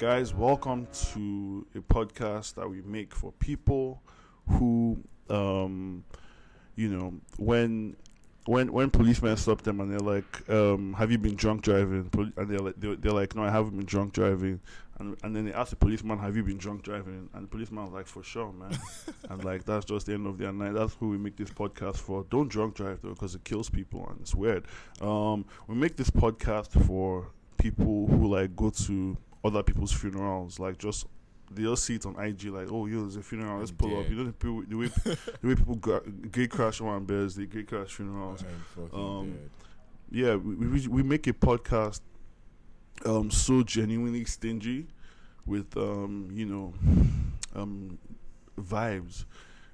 guys, welcome to a podcast that we make for people who, um, you know, when when when policemen stop them and they're like, um, "Have you been drunk driving?" Poli- And they're like, they're, they're like, "No, I haven't been drunk driving." And and then they ask the policeman, "Have you been drunk driving?" And the policeman was like, "For sure, man." and like that's just the end of the night. That's who we make this podcast for. Don't drunk drive though, because it kills people and it's weird. Um, we make this podcast for people who like go to other people's funerals, like just they just see it on IG, like, oh, yo, there's a funeral, let's I'm pull up. You know the, people, the way the way people gra- gate crash on bears, they gate crash funerals. Um. Yeah, we, we we make a podcast, um, so genuinely stingy, with um, you know, um, vibes.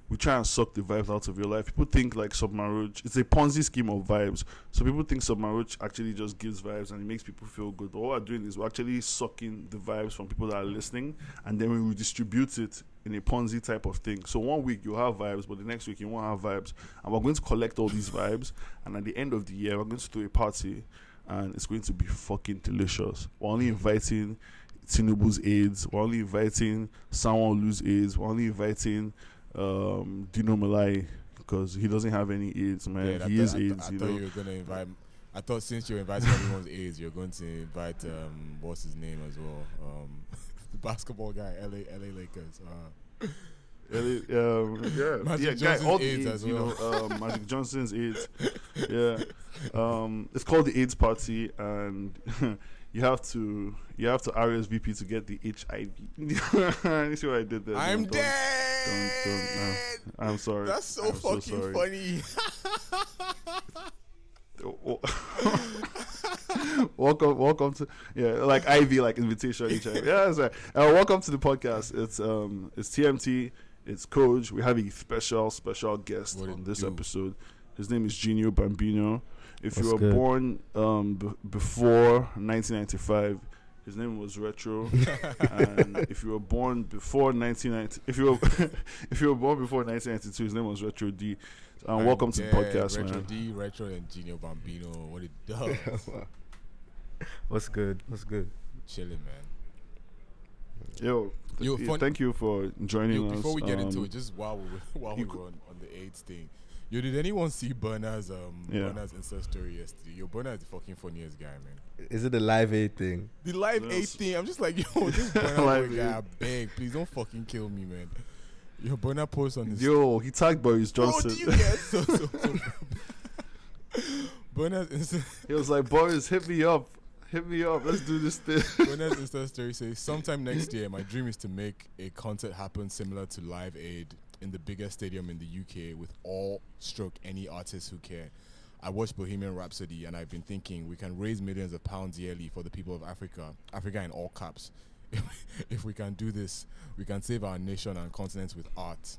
We try and suck the vibes out of your life. People think like Submaruch, it's a Ponzi scheme of vibes. So people think Submaruch actually just gives vibes and it makes people feel good. But what we're doing is we're actually sucking the vibes from people that are listening and then we redistribute it in a Ponzi type of thing. So one week you'll have vibes, but the next week you won't have vibes. And we're going to collect all these vibes and at the end of the year we're going to do a party and it's going to be fucking delicious. We're only inviting Tinubu's aides, we're only inviting Sanwo-Olu's aides, we're only inviting um, Dino Melaye because he doesn't have any AIDS, man. I he thought- is th- AIDS, I you thought know. you were gonna invite. I thought since you're inviting everyone's AIDS, you're going to invite um, what's his name as well, um, the basketball guy, LA LA Lakers. Uh, um, yeah, Magic yeah, guy, Johnson's all the AIDS AIDS, as you know, um, Magic Johnson's AIDS. Yeah, um, it's called the AIDS party, and you have to you have to RSVP to get the HIV. you see what I did there? I'm Don't- dead. don't- don't, no. I'm sorry. That's so I'm fucking sorry. funny. welcome, welcome to yeah, like Ivy, like invitation. HIV. Yeah, that's right. Uh, welcome to the podcast. It's um, it's TMT. It's Coach. We have a special, special guest What on this do? episode. His name is Genio Bambino. If you were good? born um b- before 1995, his name was Retro. and if you were born before 1990, if you were if you were born before 1992, his name was Retro D. Um, I'm welcome to the dead. podcast, Retro man. D, Retro, and Genio Bambino. What it does? What's good? What's good? Chilling, man. Yo, Yo, fun- thank you for joining Yo, us. before we get into Um, it, just while we were, while we you were on, on the AIDS thing, yo, did anyone see Burna's um Yeah. Burna's Insta story yesterday? Yo, Burna is the fucking funniest guy, man. Is it the live aid thing? The live Yes. AIDS thing, I'm just like, yo, this Burna Live boy guy, Aid. I beg, please don't fucking kill me, man. Yo, Burna post on his Yo, he tagged Boris Bro, Johnson. do you get so so so? Burna's Insta he was like, Boris, hit me up. Hit me up. Let's do this thing. Burna's Insta story says, sometime next year, my dream is to make a concert happen similar to Live Aid in the biggest stadium in the UK with all stroke any artists who care. I watched Bohemian Rhapsody and I've been thinking we can raise millions of pounds yearly for the people of Africa, Africa in all caps. if we can do this, we can save our nation and continent with art.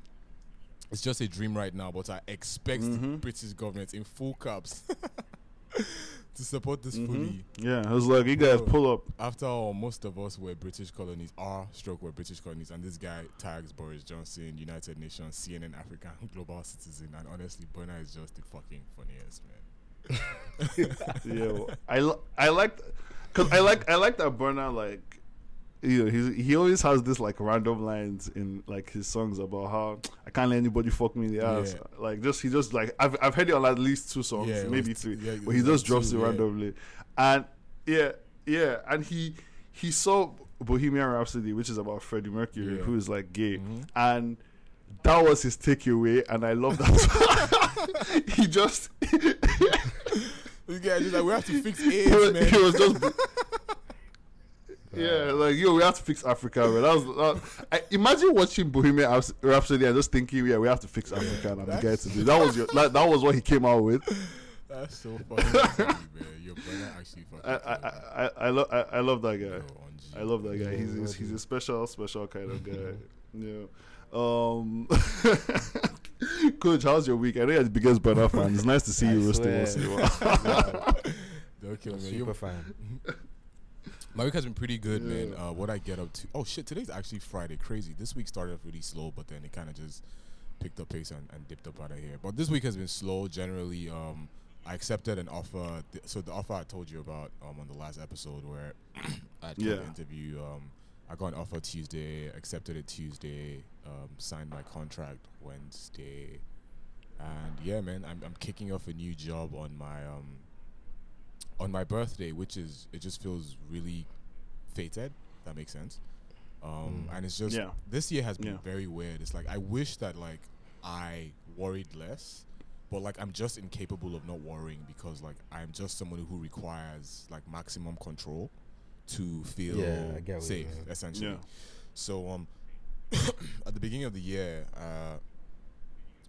It's just a dream right now, but I expect the Mhm. British government in full caps to support this Mhm. fully. Yeah, I was like, you guys pull up. After all, most of us were British colonies. Our stroke were British colonies, and this guy tags Boris Johnson, United Nations, CNN Africa, Global Citizen, and honestly, Burna is just the fucking funniest man. Yo, I li- I like, cause I like I like that Burna like. You know, he's, he always has this like random lines in like his songs about how I can't let anybody fuck me in the ass. Yeah. Like just he just like I've I've heard it on at least two songs, Yeah, maybe was three. yeah, but he just drops two, it randomly, and yeah, yeah, and he he saw Bohemian Rhapsody, which is about Freddie Mercury, who is like gay, Mhm. and that was his takeaway, and I love that. he just This guy just like we have to fix he was, man. he was just yeah, like yo, we have to fix Africa, man. That was that, I imagine watching Bohemian Raps- Rhapsody and just thinking, yeah, we have to fix Africa, and I'm the guy to do. That was your that, that was what he came out with. That's so funny, man. Your brother actually fucking. I I. I, I, I love I, I love that guy. Yo, on love that guy. He's he's, he's a special special kind of guy. Yeah. Um, Coach, how's your week? I know you're the biggest Burna fan. It's nice to see I you roasting once in a while. Don't kill me. Super You- fan. My week has been pretty good, man. Uh, what I get up to. Oh shit! Today's actually Friday. Crazy. This week started off really slow, but then it kind of just picked up pace and, and dipped up out of here. But this week has been slow. Generally, um, I accepted an offer. Th- so the offer I told you about um, on the last episode, where I did Yeah. an interview um, I got an offer Tuesday, accepted it Tuesday, um, signed my contract Wednesday, and yeah, man, I'm I'm kicking off a new job on my um on my birthday, which is it just feels really fated. That makes sense. Um, Mm. and it's just Yeah. this year has been Yeah. very weird. It's like I wish that like I worried less, but like I'm just incapable of not worrying because like I'm just someone who requires like maximum control to feel Yeah, I get what you safe, essentially. Yeah. So um, at the beginning of the year, uh,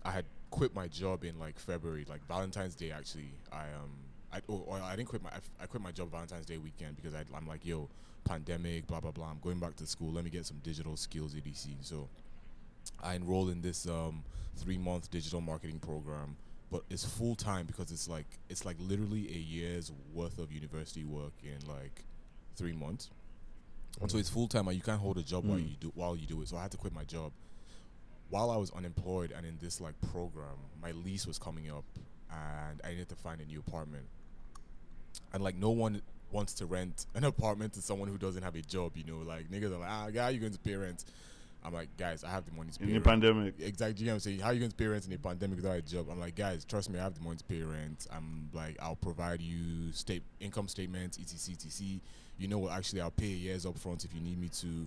I had quit my job in like February, like Valentine's Day. Actually, I um, I or, or I didn't quit my I, quit my job Valentine's Day weekend because I, I'm like, yo, pandemic, blah blah blah. I'm going back to school. Let me get some digital skills, etc. So I enrolled in this um three month digital marketing program, but it's full time because it's like it's like literally a year's worth of university work in like three months. And so it's full time, and you can't hold a job while Mm. you do while you do it. So I had to quit my job. While I was unemployed and in this like program, my lease was coming up, and I needed to find a new apartment. And like no one wants to rent an apartment to someone who doesn't have a job. You know, like niggas are like, ah, how are you going to pay rent? I'm like, guys, I have the money to pay rent. In pay the pandemic. Exactly. You know what I'm saying? How are you going to pay rent in a pandemic without a job? I'm like, guys, trust me, I have the money to pay rent. I'm like, I'll provide you state income statements, etc, etc. You know what? Actually, I'll pay years up front if you need me to.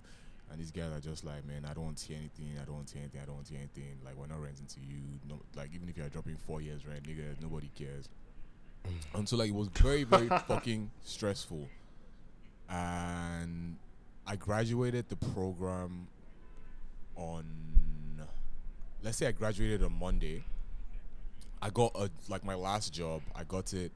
And these guys are just like, man, I don't want to hear anything. I don't want to hear anything. I don't want to hear anything. Like, we're not renting to you. No, like, even if you're dropping four years rent, nigga, nobody cares. Mm. and so, like, it was very, very fucking stressful. And I graduated the program on let's say I graduated on Monday. I got a like my last job. I got it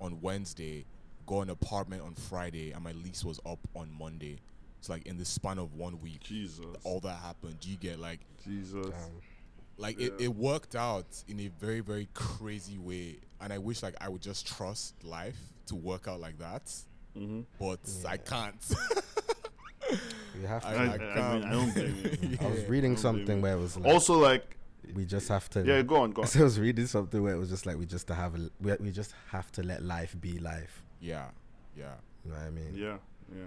on Wednesday. Got an apartment on Friday, and my lease was up on Monday. It's like in the span of one week, Jesus. all that happened. You get like Jesus. Damn. Like it, Yeah. it worked out in a very very crazy way, and I wish like I would just trust life to work out like that, Mm-hmm. but I can't. You have to. I, I I, I, can't. mean, I don't blame you. I was reading don't something where it was like Also, like, we just have to. yeah, go on, go on. So I was reading something where it was just like we just to have a, we, we just have to let life be life. yeah, yeah, You know what I mean? Yeah, yeah.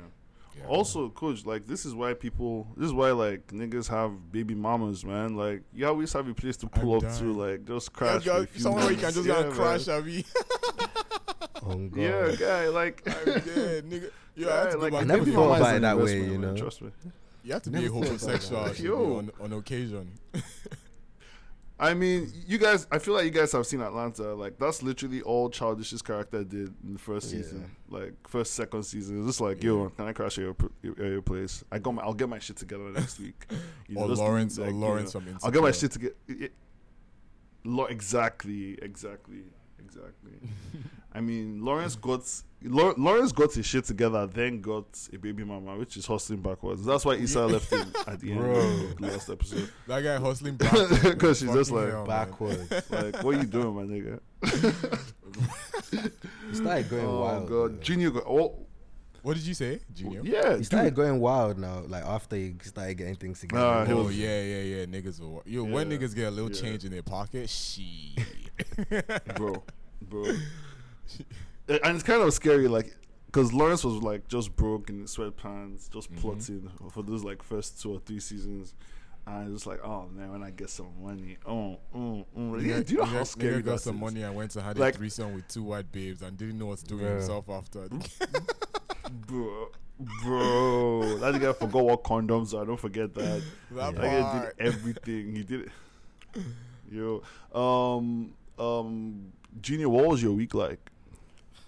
Yeah. Also, coach, like this is why people, this is why like niggas have baby mamas, man. Like you always have a place to pull I'm up to, like just Yeah, crash. girl, for a somewhere where you can just yeah, go and man. crash, Abby. Oh God. Yeah, guy, like. I'm dead, nigga. You have to guy, like I never baby the- thought about it that way, investment, you man, know? Trust me. You have to be a Never thought homosexual that. actually, on, on occasion. I mean, you guys. I feel like you guys have seen Atlanta. Like that's literally all Childish's character did in the first Yeah. season, like first, second season. It's just like, yo, can I crash your, your, your place? I got my, I'll get my shit together next week. You or just Lawrence, like, or you Lawrence know, I'll get my shit together. Lo- exactly, exactly, exactly. I mean, Lawrence got Lawrence got his shit together, then got a baby mama, which is hustling backwards. That's why Issa left him at the end of the last episode. That guy hustling backwards. 'Cause she's just like, hell. Backwards. Like, what are you doing, my nigga? He started going oh wild. god, man. Junior got oh What did you say, Junior? yeah, He started dude. going wild now. Like after he started getting things together. Nah, oh, he Oh was- yeah, yeah, yeah. Niggas will. Yo, when niggas get a little yeah. change in their pocket, she. bro, bro. And it's kind of scary, like, because Lawrence was like just broke in his sweatpants, just Mhm. plotting for those like first two or three seasons. And it's like, oh man, when I get some money, oh, oh, oh. yeah. Do you know how Nigga- scary nigga got that some is? money and went and had Like- a threesome with two white babes and didn't know what to do with Bruh. himself after. bro, bro? That nigga forgot what condoms are. Don't forget that. that That nigga did everything. He did it. Yo, um, um, Junior, what was your week like?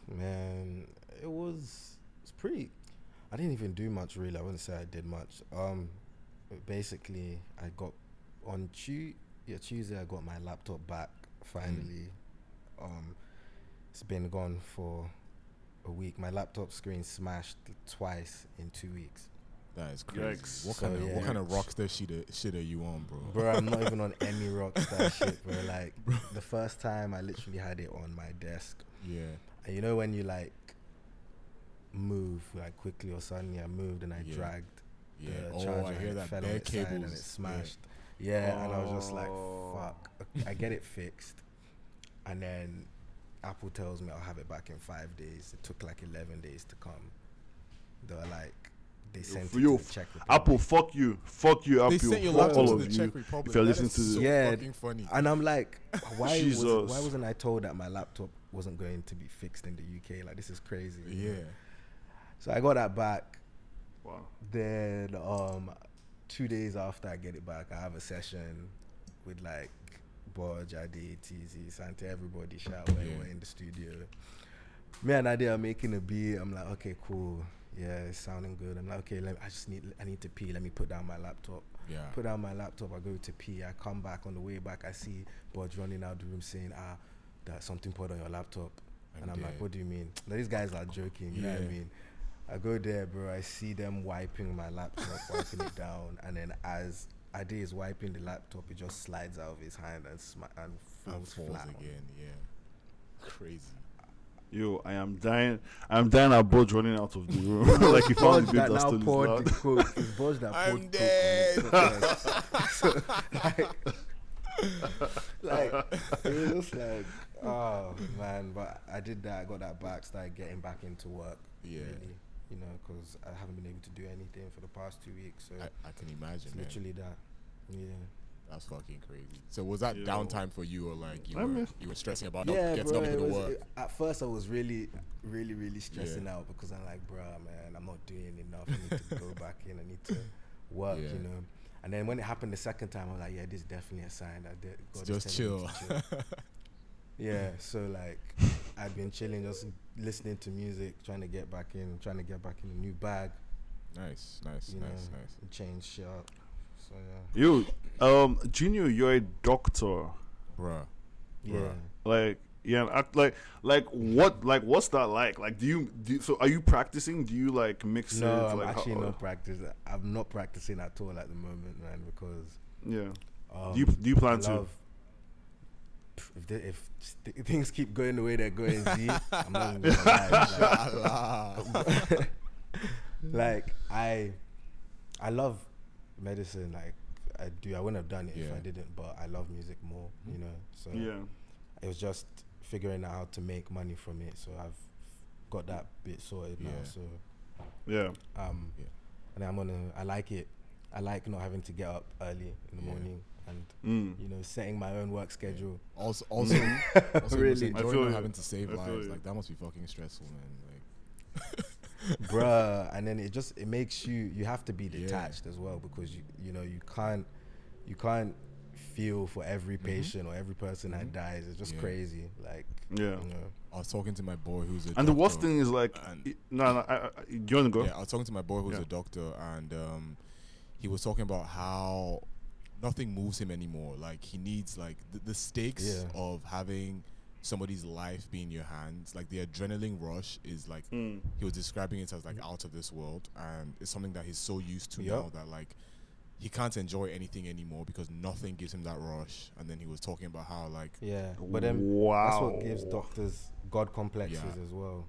Man, it was it's pretty. I didn't even do much really. I wouldn't say I did much. Um, basically, I got on Tu yeah Tuesday. I got my laptop back finally. Um, it's been gone for a week. My laptop screen smashed twice in two weeks. That is crazy. Yikes. What So, kind of what kind of rockstar shit are, shit are you on, bro? Bro, I'm not even on any rockstar shit, bro. Like the first time I literally had it on my desk. Yeah. And you know when you like move like quickly or suddenly I moved and I Yeah. dragged Yeah. the oh, charger I and hear it that. fell Bare on its side and it Yeah. smashed. Yeah, and I was just like, Oh. fuck. I get it fixed. And then Apple tells me I'll have it back in five days. It took like 11 days to come. They were like, they sent for it you, to the Czech Republic. Apple, fuck you, fuck you, Apple, They sent your fuck laptop all to of the you. Czech Republic. if you're listening is to this. so Yeah, fucking funny. And I'm like, why was why wasn't I told that my laptop wasn't going to be fixed in the UK? Like this is crazy. Yeah. So I got that back. Wow. Then um, two days after I get it back, I have a session with like Bodge, Adi, TZ, Santa, everybody. Shout when Yeah. we're in the studio. Me and Adi are making a beat. I'm like, okay, cool. Yeah, it's sounding good. I'm like, okay, let, me, I just need I need to pee. Let me put down my laptop. Yeah. Put down my laptop. I go to pee. I come back on the way back. I see Bodge running out the room saying, ah, that something put on your laptop. I'm and I'm like, what do you mean? Now, these guys are joking. You know what I mean? I go there, bro. I see them wiping my laptop, wiping it down, and then as Ade is wiping the laptop, it just slides out of his hand and sma- and And falls, falls flat. on again. Yeah. Crazy. Yo, I am dying. I'm dying at Bodge running out of the room. like he found Bodge the babe that that now poured the coke. It's Bodge that I'm poured dead. coke. So, like, like it was like, oh man. But I did that. I got that back. Started getting back into work. Yeah. Really, you know, because I haven't been able to do anything for the past two weeks. So I, I can imagine, it's man. literally that. Yeah. That's fucking crazy. So was that Yo. downtime for you, or like you I were mean- you were stressing about not yeah, getting bro. up to it the was- work? it- at first, I was really, really, really stressing Yeah. out because I'm like, bro, man, I'm not doing enough. I need to go back in. I need to work, Yeah. you know. And then when it happened the second time, I was like, yeah, this is definitely a sign. that did. God is Just telling me chill. to chill. yeah. So like, I've been chilling, just listening to music, trying to get back in, trying to get back in a new bag, nice, nice, you nice, know, nice. and change shit up. So yeah. You, um, Junior, you're a doctor. Bruh. Yeah. Bruh. Like, yeah, act like, like what, like, what's that like? Like, do you, do you- so are you practicing? Do you like mix No, it? I'm like, actually how- not practicing. I'm not practicing at all at the moment, man, because Yeah. um, do you, do you plan I to? Love- If, they, if st- things keep going the way they're going, Z, I'm not gonna lie. Like, like I, I love medicine. Like I do. I wouldn't have done it if I didn't. But I love music more. You know. So Yeah. it was just figuring out how to make money from it. So I've got that bit sorted now. Yeah. So Yeah. um, Yeah. and I'm gonna. I like it. I like not having to get up early in the Yeah. morning and Mm. you know setting my own work schedule. Also, also, also Really? really I enjoying feel not you. having to save I lives. you. Like that must be fucking stressful, man. Like, bruh and then it just it makes you you have to be Yeah. detached as well because you you know you can't you can't feel for every patient or every person that dies it's just Mm-hmm. Yeah. crazy like Yeah. you know I was talking to my boy who's a And the worst thing is like, And- it- no, no, I, I, do you want to go? Yeah, I was talking to my boy who's Yeah. a doctor, and um, he was talking about how nothing moves him anymore. Like he needs like the, the stakes Yeah. of having somebody's life be in your hands. Like the adrenaline rush is like Mm. he was describing it as like out of this world, and it's something that he's so used to Yup. now that like he can't enjoy anything anymore because nothing gives him that rush. And then he was talking about how like yeah but then wow. that's what gives doctors god complexes Yeah. as well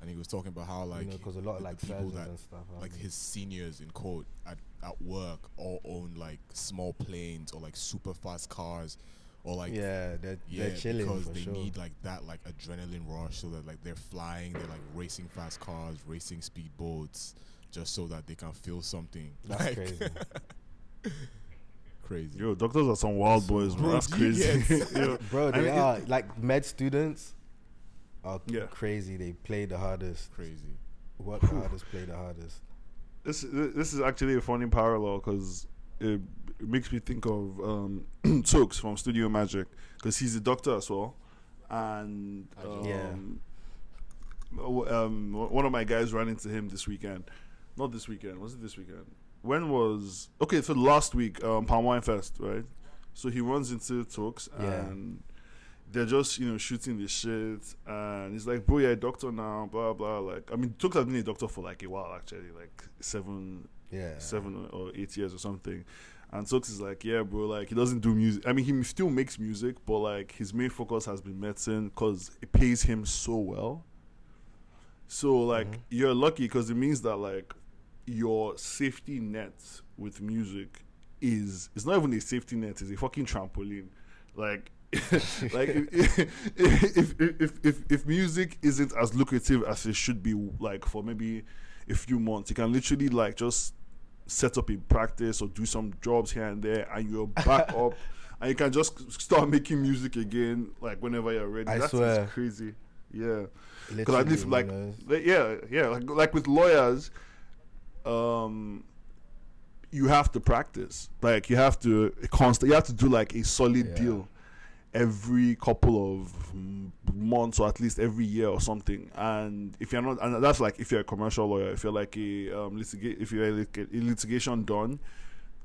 and he was talking about how like you know because a lot of like people that and stuff are- like his seniors in court at, at work all own like small planes or like super fast cars or like yeah they're, yeah, they're chilling because for they sure. need like that like adrenaline rush so that like they're flying they're like racing fast cars racing speed boats just so that they can feel something. That's Like, crazy. Crazy. Yo, doctors are some wild boys, bro. Bro, That's crazy. get- Yo, bro they And it- are like med students are Yeah. crazy. They play the hardest. Crazy. Work the hardest play the hardest this this is actually a funny parallel because it, it makes me think of um, Tooks from Studio Magic because he's a doctor as well, and um, Yeah. um, one of my guys ran into him this weekend. Not this weekend. Was it this weekend? When was okay? So last week, um, Palm Wine Fest, right? So he runs into Tooks Yeah. and they're just you know shooting the shit, and he's like, "Bro, you're a doctor now." Blah blah. Like, I mean, Tooks has been a doctor for like a while actually, like seven yeah seven or eight years or something. And Sox is like, yeah, bro, like he doesn't do music. I mean, he still makes music, but like his main focus has been medicine because it pays him so well. So like Mhm. you're lucky because it means that like your safety net with music is it's not even a safety net; it's a fucking trampoline. Like, like if if, if if if music isn't as lucrative as it should be, like for maybe a few months. You can literally like just set up a practice or do some jobs here and there, and you're back up, and you can just start making music again, like whenever you're ready. I That's crazy. Yeah. Because I live like, like, yeah, yeah, like, like with lawyers, um, you have to practice. Like you have to constant. You have to do like a solid Yeah. deal every couple of mm, months or at least every year or something. And if you're not, and that's like if you're a commercial lawyer, if you're like a um, litigate, if you're like a, litigation done,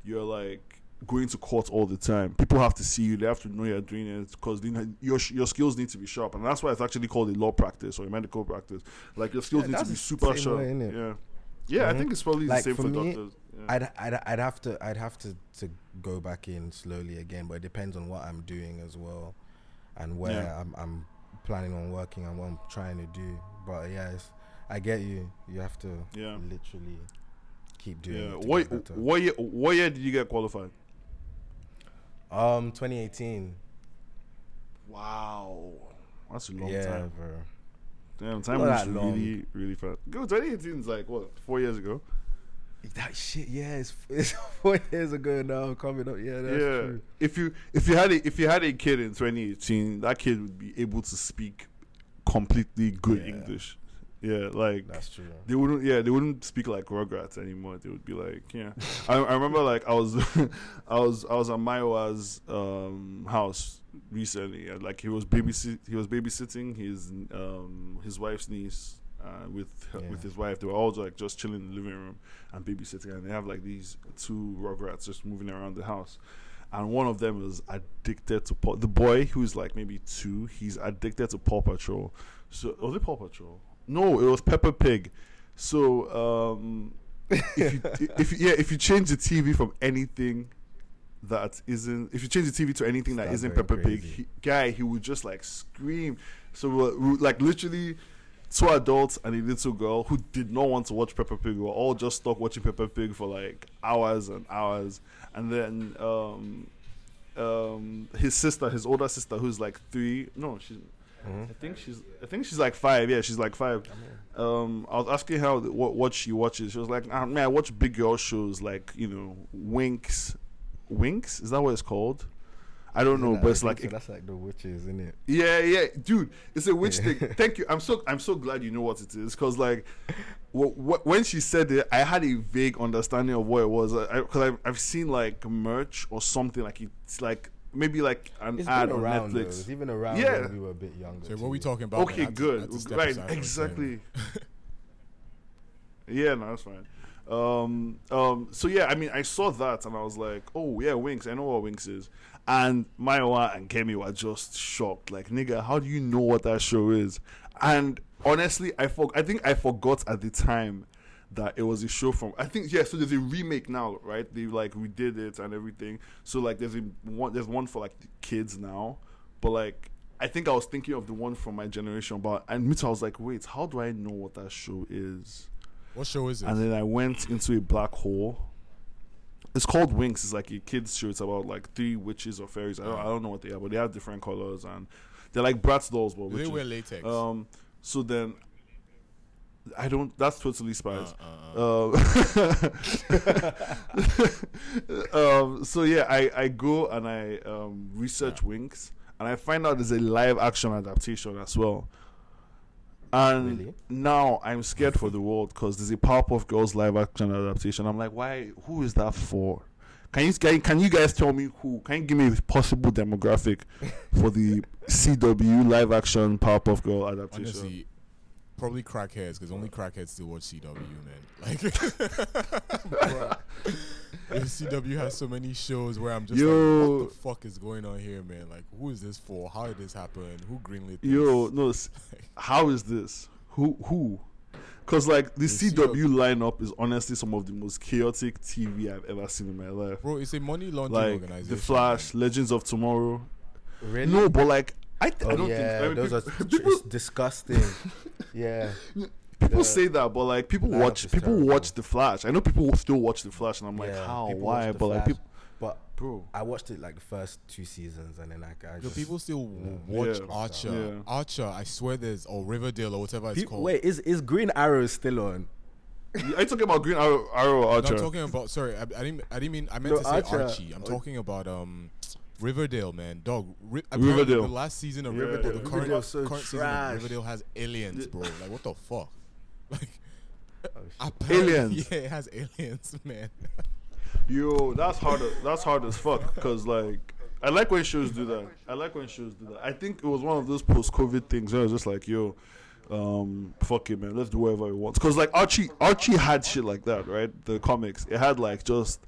you're like going to court all the time. People have to see you. They have to know you're doing it because your your skills need to be sharp, and that's why it's actually called a law practice or a medical practice. Like your skills Yeah, need to be super sharp. way, yeah, yeah. I Mhm. think it's probably Like, the same for for, me, doctors. Yeah. I'd, I'd I'd have to I'd have to to go back in slowly again, but it depends on what I'm doing as well, and where Yeah. I'm I'm planning on working and what I'm trying to do. But yes, I get you. You have to Yeah. literally keep doing. yeah. it What what year what year did you get qualified? Um, 2018. Wow, that's a long yeah, time. bro. Damn, time long. really really fast. Go 2018 is like what four years ago. That shit, yeah, it's, it's four years ago now. Coming up, yeah, that's yeah. true. If you if you had a if you had a kid in 2018, that kid would be able to speak completely good Yeah. English. Yeah, like That's true. they wouldn't yeah they wouldn't speak like Rugrats anymore. They would be like yeah. I, I remember like I was I was I was at Maiwa's um house recently and like he was babysit he was babysitting his um his wife's niece uh, with Yeah. with his wife. They were all like just chilling in the living room and babysitting, and they have like these two Rugrats just moving around the house. And one of them is addicted to Paw. The boy who's like maybe two, he's addicted to Paw Patrol. So was it Paw Patrol? No, it was Peppa Pig. So um, if you if you, yeah if you change the TV from anything that isn't if you change the TV to anything that isn't Peppa Pig, he, guy he would just like scream. So we're, we like literally two adults and a little girl who did not want to watch Peppa Pig were all just stuck watching Peppa Pig for like hours and hours. And then um, um, his sister, his older sister, who's like three, no, she's Mhm. I think she's I think she's like five. Yeah, she's like five. Um, I was asking her what what she watches. She was like, ah, "Man, I watch big girl shows like you know Winx, Winx. Is that what it's called? I don't know, Yeah, but it's like so. that's like the witches, isn't it? yeah, yeah, dude, it's a witch thing. Thank you. I'm so I'm so glad you know what it is because like, wh- wh- when she said it, I had a vague understanding of what it was. Because I've I've seen like merch or something like it's like maybe like an It's ad on around. Though. Netflix. It's even around Yeah. when we were a bit younger. So what we talking about? man? I Okay, had to- I had to good. Right, aside for a second. exactly. yeah, no, that's fine. Um, um, so yeah, I mean, I saw that and I was like, oh yeah, Winx. I know what Winx is. And Maiwa and Kemi were just shocked. Like, nigga, how do you know what that show is? And honestly, I for- I think I forgot at the time that it was a show from. I think yeah. So there's a remake now, right? They like redid it and everything. So like there's a one. There's one for like the kids now, but like. I think I was thinking of the one from my generation, but and me too, I was like, wait, how do I know what that show is? What show is it? And then I went into a black hole. It's called Winx. It's like a kids show. It's about like three witches or fairies. I don't, I don't know what they are, but they have different colors and they're like Bratz dolls, but Do they witches. wear latex? Um, so then I don't. That's totally Uh, spies. uh, uh. Um, um, so yeah, I, I go and I um, research Winx and I find out there's a live action adaptation as well. And Really? now I'm scared for the world because there's a Powerpuff Girls live action adaptation. I'm like, why? Who is that for? Can you can, can you guys tell me who? Can you give me a possible demographic for the CW live action Powerpuff Girl adaptation? Honestly, probably crackheads because only crackheads still watch CW, man. Like, the CW has so many shows where I'm just Yo. like, what the fuck is going on here, man? Like, who is this for? How did this happen? Who greenlit this? Yo, no, how is this? Who who? Because like the The CW lineup is honestly some of the most chaotic TV I've ever seen in my life. Bro, it's a money laundering Like organization. The Flash, Legends of Tomorrow. Really? No, but like I, th- Oh I don't yeah, think I mean, those people, are people, it's disgusting. yeah. people the say that, but like people watch people terrible. watch the Flash. I know people still watch the Flash, and I'm like, how, why? watch The But like, people, but bro, I watched it like the first two seasons, and then I, I just people still w- Yeah. watch Yeah. Archer. Yeah. Archer, I swear there's or Riverdale or whatever it's Pe- called. Wait, is is Green Arrow still on? Are you talking about Green Arrow, Arrow No, Archer? I'm talking about. Sorry, I, I didn't. I didn't mean. I meant No, to say Archer. Archie. I'm talking about um, Riverdale, man. Dog. Ri- apparently Riverdale. The last season of Yeah. Riverdale. The current, Riverdale's so current season of Riverdale has aliens, bro. Like what the fuck? Like Oh, Aliens? Yeah, it has aliens, man. Yo, that's hard. That's hard as fuck. Cause like, I like when shows do that. I like when shows do that. I think it was one of those post-COVID things. Where I was just like, yo, um, fuck it, man. Let's do whatever we want. Cause like Archie, Archie had shit like that, right? The comics. It had like just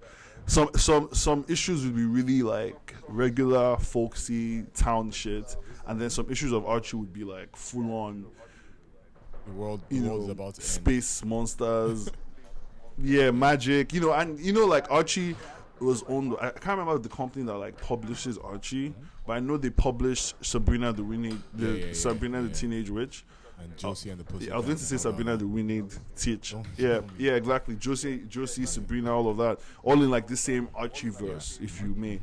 some some some issues would be really like regular folksy town shit, and then some issues of Archie would be like full on The world, the you know, about to end. space monsters. yeah, magic. You know, and you know, like Archie was owned. I can't remember the company that like publishes Archie, but I know they published Sabrina the Winnie, the Yeah, yeah, yeah, Sabrina the yeah. Teenage Witch. And Josie and the Pussy. Yeah, I was going to say Sabrina the Winnie Teach. Yeah, yeah, exactly. Josie, Josie, Sabrina, all of that, all in like the same Archie verse, if you may.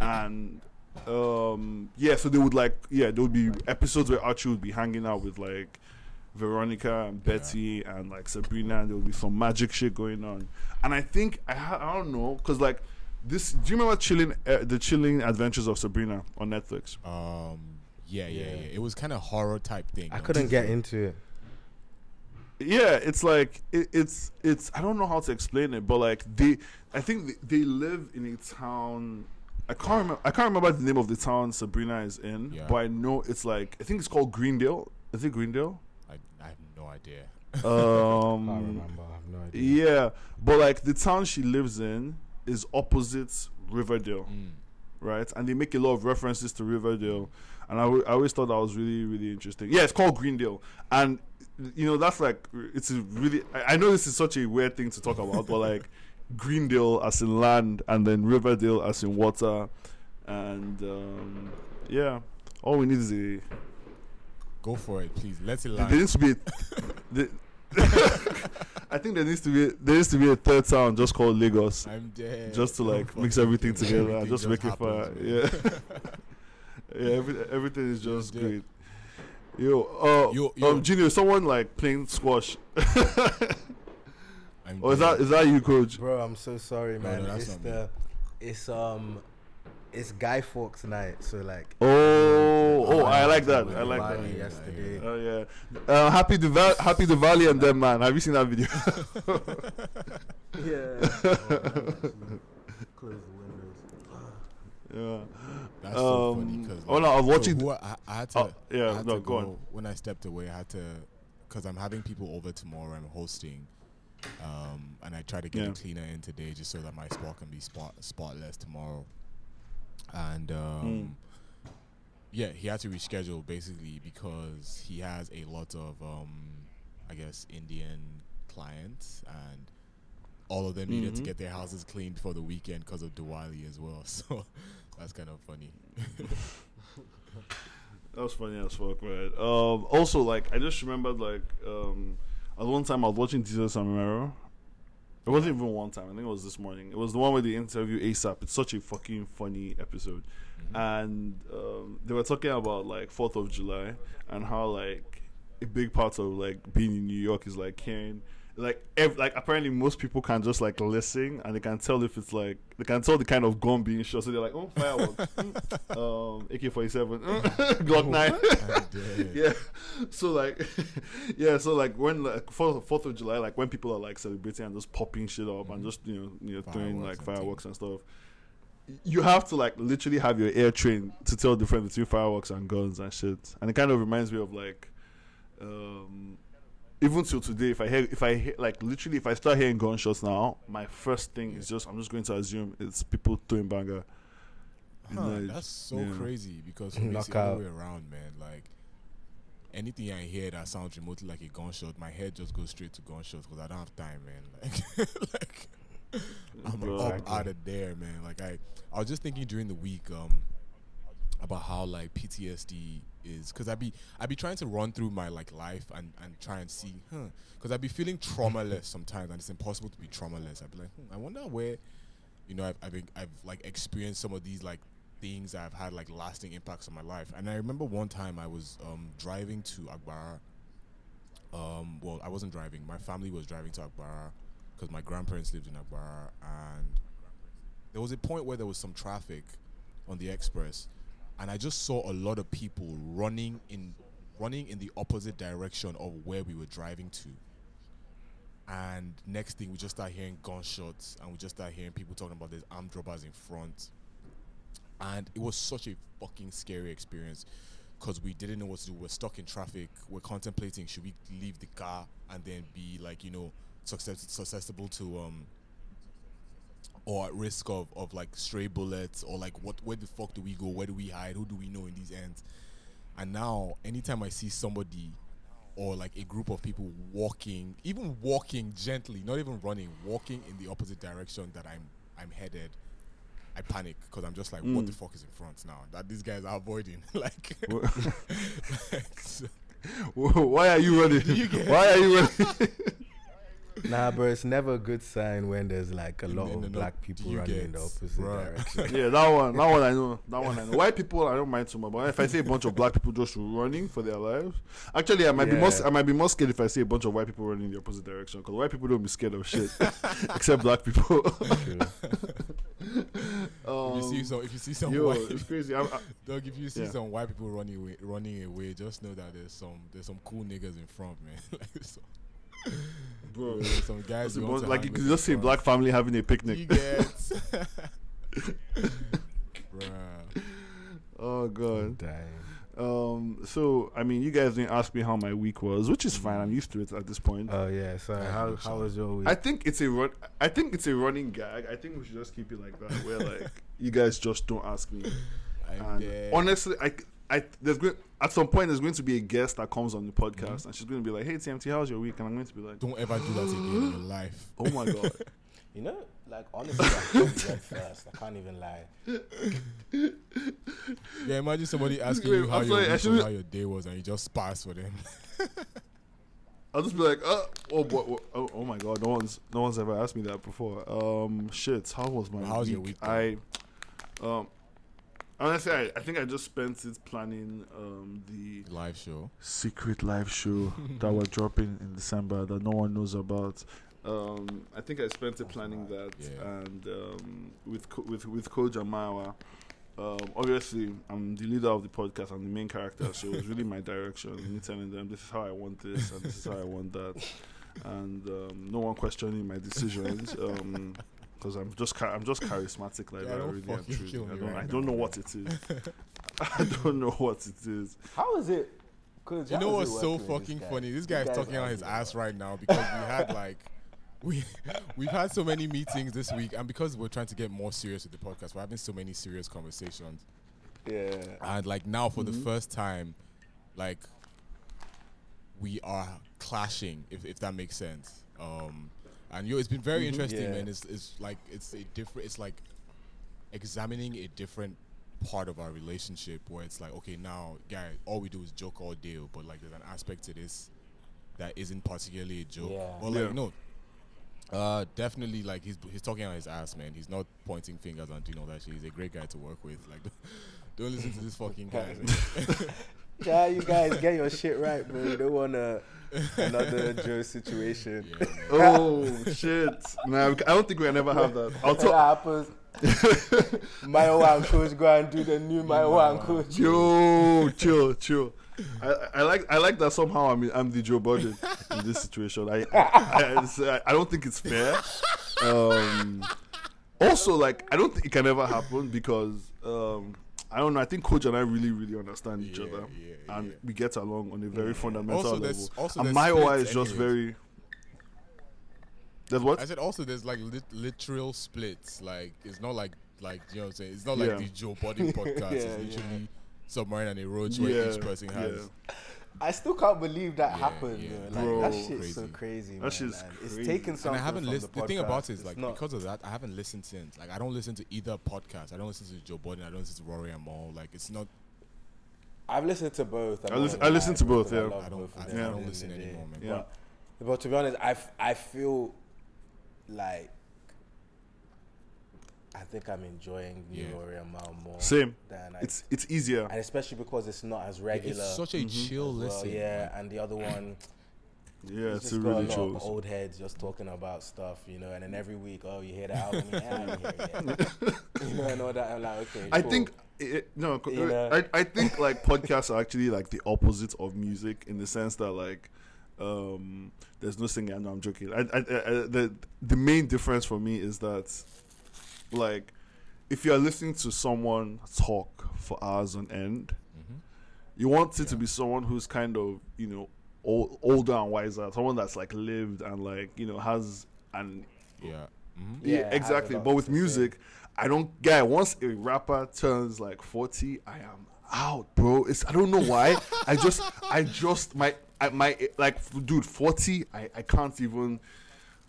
And um, yeah, so they would like, yeah, there would be episodes where Archie would be hanging out with like Veronica and Betty and like Sabrina, and there would be some magic shit going on. And I think I ha- I don't know because like this. Do you remember chilling uh, the chilling adventures of Sabrina on Netflix? Um. Yeah, yeah, Yeah. yeah. It was kind of horror type thing. I couldn't get into it. yeah it's like it, it's it's i don't know how to explain it but like they i think they, they live in a town i can't remember i can't remember the name of the town sabrina is in Yeah. but i know it's like i think it's called greendale is it greendale I, I have no idea. I um remember. I have no idea. yeah but like the town she lives in is opposite riverdale Mm. right? And they make a lot of references to Riverdale, and I always thought that was really really interesting. Yeah, it's called Greendale, and you know that's like it's a really. I, I know this is such a weird thing to talk about, but like Greendale as in land, and then Riverdale as in water, and um, yeah, all we need is a. Go for it, please. Let it There needs to be. The, I think there needs to be there needs to be a third town just called Lagos. I'm dead. just to like mix everything together everything just make it fire. Yeah, yeah. Every, everything is just great. Yo, uh, Yo, yo. um, Junior, someone like playing squash. I'm or is that is that you, coach? Bro, I'm so sorry, man. no, that's it's not me. the, it's um, it's Guy Fawkes night. So like, Oh, oh, I like that. I like Diwali that. Yesterday. Oh yeah, uh, happy Diva- happy Diwali and them man. Have you seen that video? Yeah. Close the windows. yeah. That's so funny Um, because oh no, I was watching. who I, I had to. Oh, yeah, I had no, to go on. When I stepped away, I had to because I'm having people over tomorrow. I'm hosting, um, and I try to get Yeah. a cleaner in today just so that my spot can be spot spotless tomorrow. And um, yeah, he had to reschedule basically because he has a lot of um, I guess Indian clients and. All of them needed to Mhm. get their houses cleaned for the weekend because of Diwali as well. So that's kind of funny. That was funny as fuck, right? Um, also, like, I just remembered, like, um, at one time I was watching Desus and Mero. It wasn't even one time. I think it was this morning. It was the one where they interview ASAP. It's such a fucking funny episode. And um, they were talking about, like, 4th of July and how, like, a big part of, like, being in New York is, like, hearing like ev- like apparently most people can just like listen and they can tell if it's like they can tell the kind of gun being shot. So they're like oh fireworks. Mm, um AK-47 mm, Glock 9 I'm yeah. So like yeah so like when like fourth, of july like when people are like celebrating and just popping shit up and just you know you know throwing like fireworks and stuff you have to like literally have your ear trained to tell the difference between fireworks and guns and shit. And it kind of reminds me of like um even till today if i hear if i hear like literally if i start hearing gunshots now my first thing is just i'm just going to assume it's people throwing banger It's Huh, like, that's so yeah. crazy because for me it's the Knockout. other way around, man. Like anything I hear that sounds remotely like a gunshot, my head just goes straight to gunshots because I don't have time, man. Like, like I'm Bro. up Exactly. out of there, man. Like I, I was just thinking during the week, um, about how like PTSD is because I be I be trying to run through my like life and and try and see, huh? Because I be feeling traumaless sometimes, and it's impossible to be traumaless. I be like, hmm, I wonder where, you know, I've I've, been- I've like experienced some of these like things have had like lasting impacts on my life. And I remember one time I was um driving to Agbara, um, well, I wasn't driving. My family was driving to Agbara because my grandparents lived in Agbara, and there was a point where there was some traffic on the express, and I just saw a lot of people running in running in the opposite direction of where we were driving to. And next thing, we just start hearing gunshots, and we just start hearing people talking about there's armed robbers in front. And it was such a fucking scary experience because we didn't know what to do. We're stuck in traffic. We're contemplating should we leave the car and then be like, you know, susceptible to um or at risk of, of like stray bullets or like what where the fuck do we go? Where do we hide? Who do we know in these ends? And now anytime I see somebody or like a group of people walking, even walking gently, not even running, walking in the opposite direction that I'm I'm headed, I panic because I'm just like, what Mm. the fuck is in front now? That these guys are avoiding. like, like, so- Why are you running? you Why are you running? Nah, bro, it's never a good sign when there's like a lot of black people running get- in the opposite bruh. direction. yeah, that one, that one I know. That one I know. White people, I don't mind too much. But if I see a bunch of black people just running for their lives, actually, I might be more, I might be more scared if I see a bunch of white people running in the opposite direction. Because white people don't be scared of shit, except black people. Um, if you see some, if you see some yo, white, it's crazy. I'm, I, dog, if you see Yeah. some white people running away, running away, just know that there's some there's some cool niggas in front, man. like, so, bro, some guys it's want like you with could in just see black family having a picnic. You get, bruh. Oh god. Damn. Um. So I mean, you guys didn't ask me how my week was, which is fine. I'm used to it at this point. Oh yeah. So I how think how was your week? I think it's a run. I think it's a running gag. I think we should just keep it like that, where like you guys just don't ask me. I'm And dead. honestly, I, I there's going at some point there's going to be a guest that comes on the podcast, Mm-hmm. and she's going to be like, "Hey TMT, how's your week?" And I'm going to be like, Don't ever do that again in your life. "Oh my god." you know, like honestly, I thought you went first. I can't even lie. Yeah, imagine somebody asking Wait, you how I'm your week shouldn't- how your day was, and you just pass for them. I'll just be like, uh, oh, what, what, oh, oh my god, no one's, no one's ever asked me that before. Um, shit, how was my How's week? your week, I, um, honestly, I, I think I just spent it planning um the Live show. secret live show that we're dropping in December that no one knows about. Um, I think I spent it planning that, Yeah. and um, with Co- with with Coach Amawa. Um, obviously, I'm the leader of the podcast. I'm the main character, so it was really my direction. Me telling them this is how I want this and this is how I want that, and um, no one questioning my decisions. Because I'm just cha- I'm just charismatic like Yeah, that. don't Really, I'm fucking truly. I don't, right I don't know what it is. I don't know what it is. How is it? Cause You know what's so fucking this funny? This You guy's guys talking on his ass right now because we had like we we've had so many meetings this week, and because we're trying to get more serious with the podcast, we're having so many serious conversations. Yeah. And like now, for Mhm. the first time, like we are clashing, if if that makes sense. Um, and yo, it's been very Mhm. interesting, Yeah. man. It's it's like it's a different. It's like examining a different part of our relationship where it's like, okay, now, guy, all we do is joke all day, but like there's an aspect to this that isn't particularly a joke. Yeah. But like Yeah. no. Uh, definitely, like he's he's talking on his ass, man. He's not pointing fingers and doing all that shit. He's a great guy to work with. Like, don't listen to this fucking guy. man. Yeah, you guys get your shit right, bro. You don't want a, another Joe situation. Yeah. Oh shit! Nah, I don't think we'll ever have that. I'll If that talk. happens, my one coach go and do the new my one coach. Yo, chill, chill. I, I like I like that somehow I'm I'm the Joe Budden in this situation. I I, I, I I don't think it's fair. Um, also, like I don't think it can ever happen because um, I don't know. I think Coach and I really really understand each Yeah, other, yeah, and yeah. we get along on a very fundamental Also, level. there's also and my OI is just anyways. very. There's what? I said also there's like lit- literal splits. Like it's not like like you know what I'm saying. It's not like Yeah. the Joe Budden podcast. Yeah, it's yeah. literally Submarine and a Roach where each person has. Yeah. I still can't believe that Yeah, happened. yeah. Like Bro. that shit's Crazy. so crazy. That man, shit's and crazy. It's taken And something. I haven't listened. The, The, thing about it is like not- because of that, I haven't listened since. Like I don't listen to either podcast. I don't listen to Joe Budden. I don't listen to Rory and Mal. Like it's not. I've listened to both. I'm I listen- gonna I listen to both, because I yeah. I don't. both I, them I don't listen end of the anymore, man. Yeah. But, but to be honest, I, f- I feel like I think I'm enjoying New Yeah. Rory and Mal Same. than I, It's it's easier. and especially because it's not as regular. It's such a Mhm. chill as well, listen. yeah, like, and the other one, Yeah, He's it's just a got really a lot chill. of old heads just talking about stuff, you know, and then every week, oh, you hear the album? Yeah, I haven't heard you know, and all that. I'm like, okay. I cool. think it, no, You know? I I think like podcasts are actually like the opposite of music in the sense that like um there's no singing. No, I'm joking. I, I, I, the the main difference for me is that like if you're listening to someone talk for hours on end, Mhm. you want it to be someone who's kind of you know old, older and wiser, someone that's like lived and like you know has an Yeah. hmm yeah, Yeah, exactly. But with music, I don't get. Once a rapper turns like forty, I am out, bro. It's I don't know why. I just, I just my, I, my like, dude, forty. I, I can't even,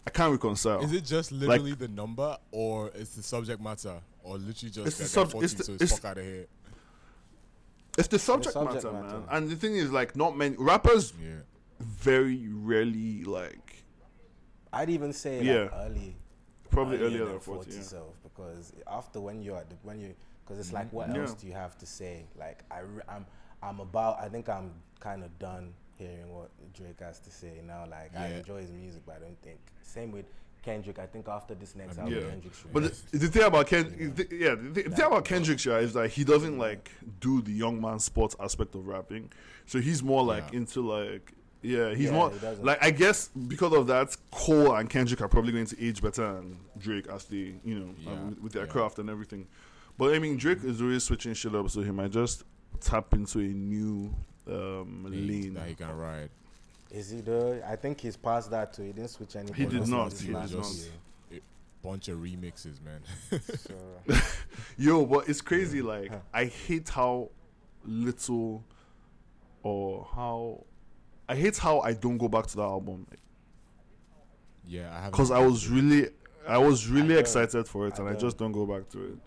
I can't reconcile. Is it just literally the number, or is the subject matter, or literally just It's the sub- they're 40, it's the- so it's, it's- fuck out of here? It's the subject, subject matter, matter. man. And the thing is, like, not many rappers Yeah. very rarely like I'd even say like Yeah. early, probably earlier earlier than than forty. Yeah. self because after when you're at the when you because it's like what Yeah. else do you have to say? Like I I'm I'm about I think I'm kind of done hearing what Drake has to say now. Like I enjoy his music, but I don't think same with Kendrick. I think after this next Um, album, yeah. Kendrick should. But the, the thing about Ken, Yeah. the, yeah, the, the thing about Kendrick yeah, is that he doesn't like do the young man sports aspect of rapping. So he's more like Yeah. into like, yeah, he's Yeah, more he like I guess because of that, Cole and Kendrick are probably going to age better than Drake as they, you know, Yeah, um, with their yeah. craft and everything. But I mean, Drake is really switching shit up, so he might just tap into a new um, Lane lane. that he can ride. Is he though? I think he's past that too. He didn't switch anything. He did not, he last did not. year. Bunch of remixes, man. So, Yo, but it's crazy. Like I hate how little or how I hate how I don't go back to that album yeah, I have. because I was really I was really don't. excited for it I and I don't. just don't go back to it.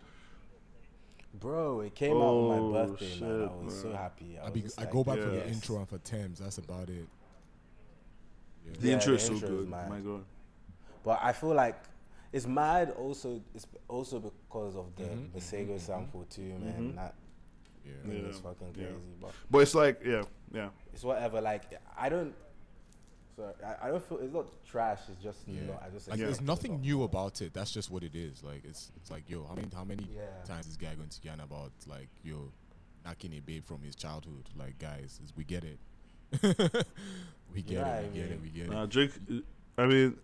Bro, it came out Oh, on my birthday, man. I shit, was so happy. I, I, be, just I like, go back for the intro and for Tems. That's about it. The Yeah. Yeah, intro the is so intro is good. mad. My God. But I feel like it's mad. Also, it's also because of the Mhm, the mhm, Sego mhm. sample too, man. Mhm. That Yeah. thing Yeah, is fucking yeah. crazy. But But it's like yeah, yeah. it's whatever. Like I don't. So I, I don't feel it's not trash. It's just Yeah. not. I just Like, Yeah. there's nothing lot new about it. That's just what it is. Like, it's it's like, yo, how many how many Yeah. times is guy going to yarn about like, yo, knocking a babe from his childhood? Like, guys, is we get it. we get Yeah, it. We I get it. We get it. Drake. I mean,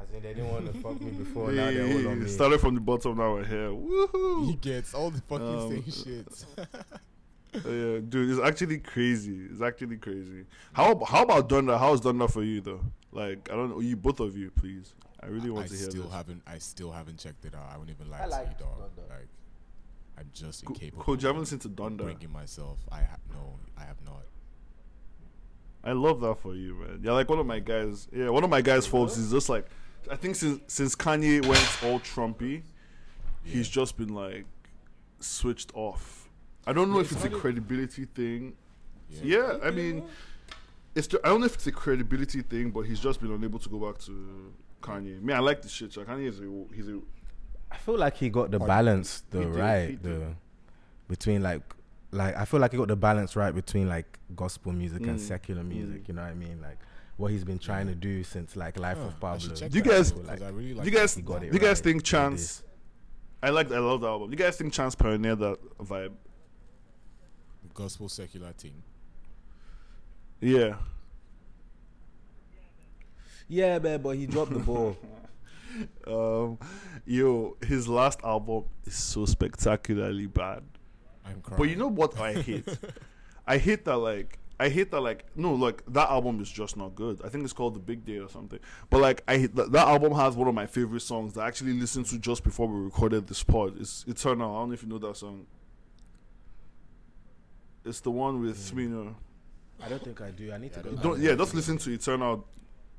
As in, they didn't want to fuck me before. now they're all on me. started from the bottom. Now we're here. Woohoo! He gets all the fucking Um, same shit. Yeah, dude, it's actually crazy. It's actually crazy. How how about Donda? How's Donda for you though? Like I don't know, you both of you, please. I really want I to hear I still this. haven't. I still haven't checked it out. I wouldn't even lie I to liked you, dog. Donda. Like, I'm just Co- incapable. Coach, you of haven't listened to Donda. Bringing myself. I ha- no. I have not. I love that for you, man. You're like one of my guys. Yeah, one of my guys' Forbes, is just like I think since since Kanye went all Trumpy, he's just been like switched off. I don't know Yeah, if it's it's a not a- credibility thing. Yeah. Yeah, I mean, it's the, I don't know if it's a credibility thing, but he's just been unable to go back to Kanye. Me, I like the shit. Like, Kanye is a he's a I feel like he got the balance He the did, he right did. the between like like I feel like he got the balance right between like gospel music and Mm. secular music. Mm. You know what I mean? Like what he's been trying to do since like Life Huh, of Pablo. Do you guys- out, 'cause really like you guys do you guys right think Chance? I like I love the album. You guys think Chance pioneered that vibe? Gospel secular thing. Yeah. Yeah, man, but he dropped the ball. Um, yo, his last album is so spectacularly bad. I'm crying. But you know what I hate? I hate that like I hate that like no like that album is just not good. I think it's called The Big Day or something. But like I hate that, that album has one of my favorite songs that I actually listened to just before we recorded this pod. It's Eternal. I don't know if you know that song. It's the one with Mm. Smino. I don't think I do. I need to Yeah, go. Back Don't yeah, just listen to Eternal,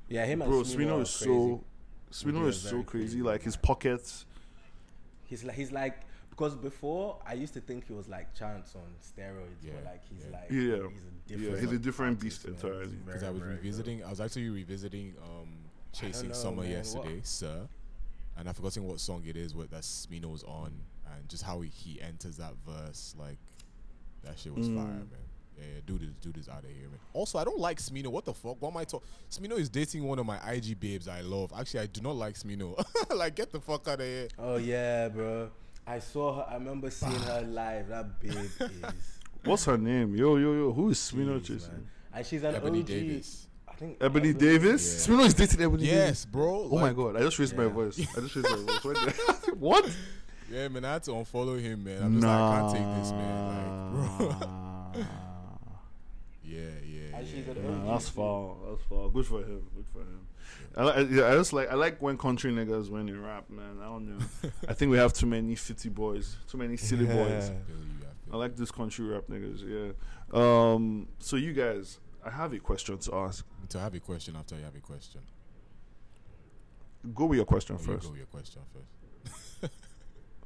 Yeah, him and bro. Smino Smino is crazy. so Smino Smino is is so crazy. crazy, Like his pockets. He's like he's like because before I used to think he was like Chance on steroids, Yeah, but like he's yeah. like Yeah. he's a Yeah, different. he's a different beast entirely. because I was very good. revisiting. I was actually revisiting um, "Chasing know, Summer" man. yesterday, What- sir, and I've forgotten what song it is. What that Smino's on, and just how he, he enters that verse, like that shit was Mm. fire, man. Yeah, yeah, dude is dude is out of here, man. Also, I don't like Smino. What the fuck? What am I talking? Smino is dating one of my IG babes I love. Actually, I do not like Smino. like, get the fuck out of here. Oh yeah, bro. I saw her. I remember seeing her live. That babe is. What's her name? Yo, yo, yo. Who is Smino chasing? And she's an Ebony OG. Davis. I think Ebony Davis? Yeah. Smino is dating Ebony Davis. Yes, bro. Oh my god, I just raised my voice. I just raised my voice. What? Yeah, man. I had to unfollow him, man. I'm just like, I can't take this, man. Like, bro. Nah. yeah, yeah. And yeah. Nah, that's foul. That's foul. Good for him. Good for him. I, like, yeah, I just like I like when country niggas when they rap, man. I don't know. I think we have too many city boys, too many city boys. I I like this country rap niggas. Yeah. Um. So you guys, I have a question to ask. you. To have a question after you have a question. Go with your question Or you first. go with your question first.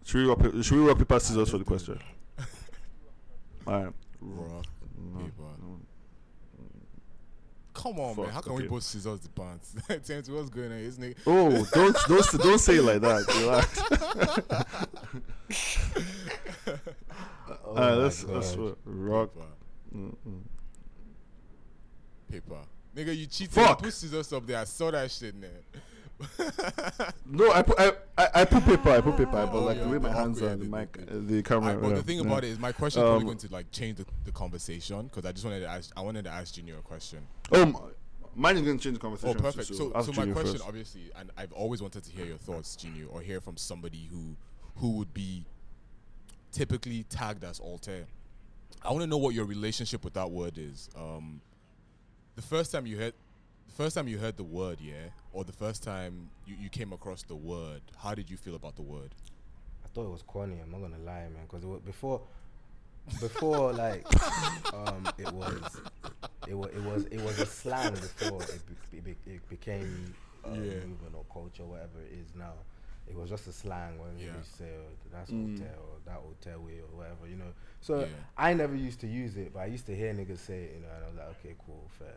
Should we rock, pa- should we rock paper scissors for the question? All right. Rock, No, paper. Come on, man. How can okay. we both scissors the pants? Terrence, what's going on? Isn't it? Oh, don't don't don't say it like that. Relax. Oh All right, let's let's rock. Paper. Paper. Nigga, you cheated. Fuck. You put scissors up there. I saw that shit, man. No, I put I, I, I put paper. I put paper, but Oh, like yeah, the way my hands are, the mic, the- uh, the camera. Alright, but yeah, the thing yeah. about it is, my question is probably Um, going to like change the, the conversation because I just wanted to ask. I wanted to ask Junior a question. Oh, mine is going to change the conversation. Oh, perfect. So, So, so my Junior question, first. obviously, and I've always wanted to hear your thoughts, Junior, or hear from somebody who, who would be typically tagged as alté. I want to know what your relationship with that word is. Um, the first time you heard, first time you heard the word, yeah, or the first time you, you came across the word, how did you feel about the word? I thought it was corny. I'm not gonna lie, man. Because before, before like, um, it was, it was, it was, it was a slang before it, be, it, be, it became a Yeah. movement or culture, whatever it is now. It was just a slang when Yeah. we say oh, that's Mm. hotel or that hotel way or whatever, you know. So Yeah. I never used to use it, but I used to hear niggas say it, you know, and I was like, okay, cool, fair.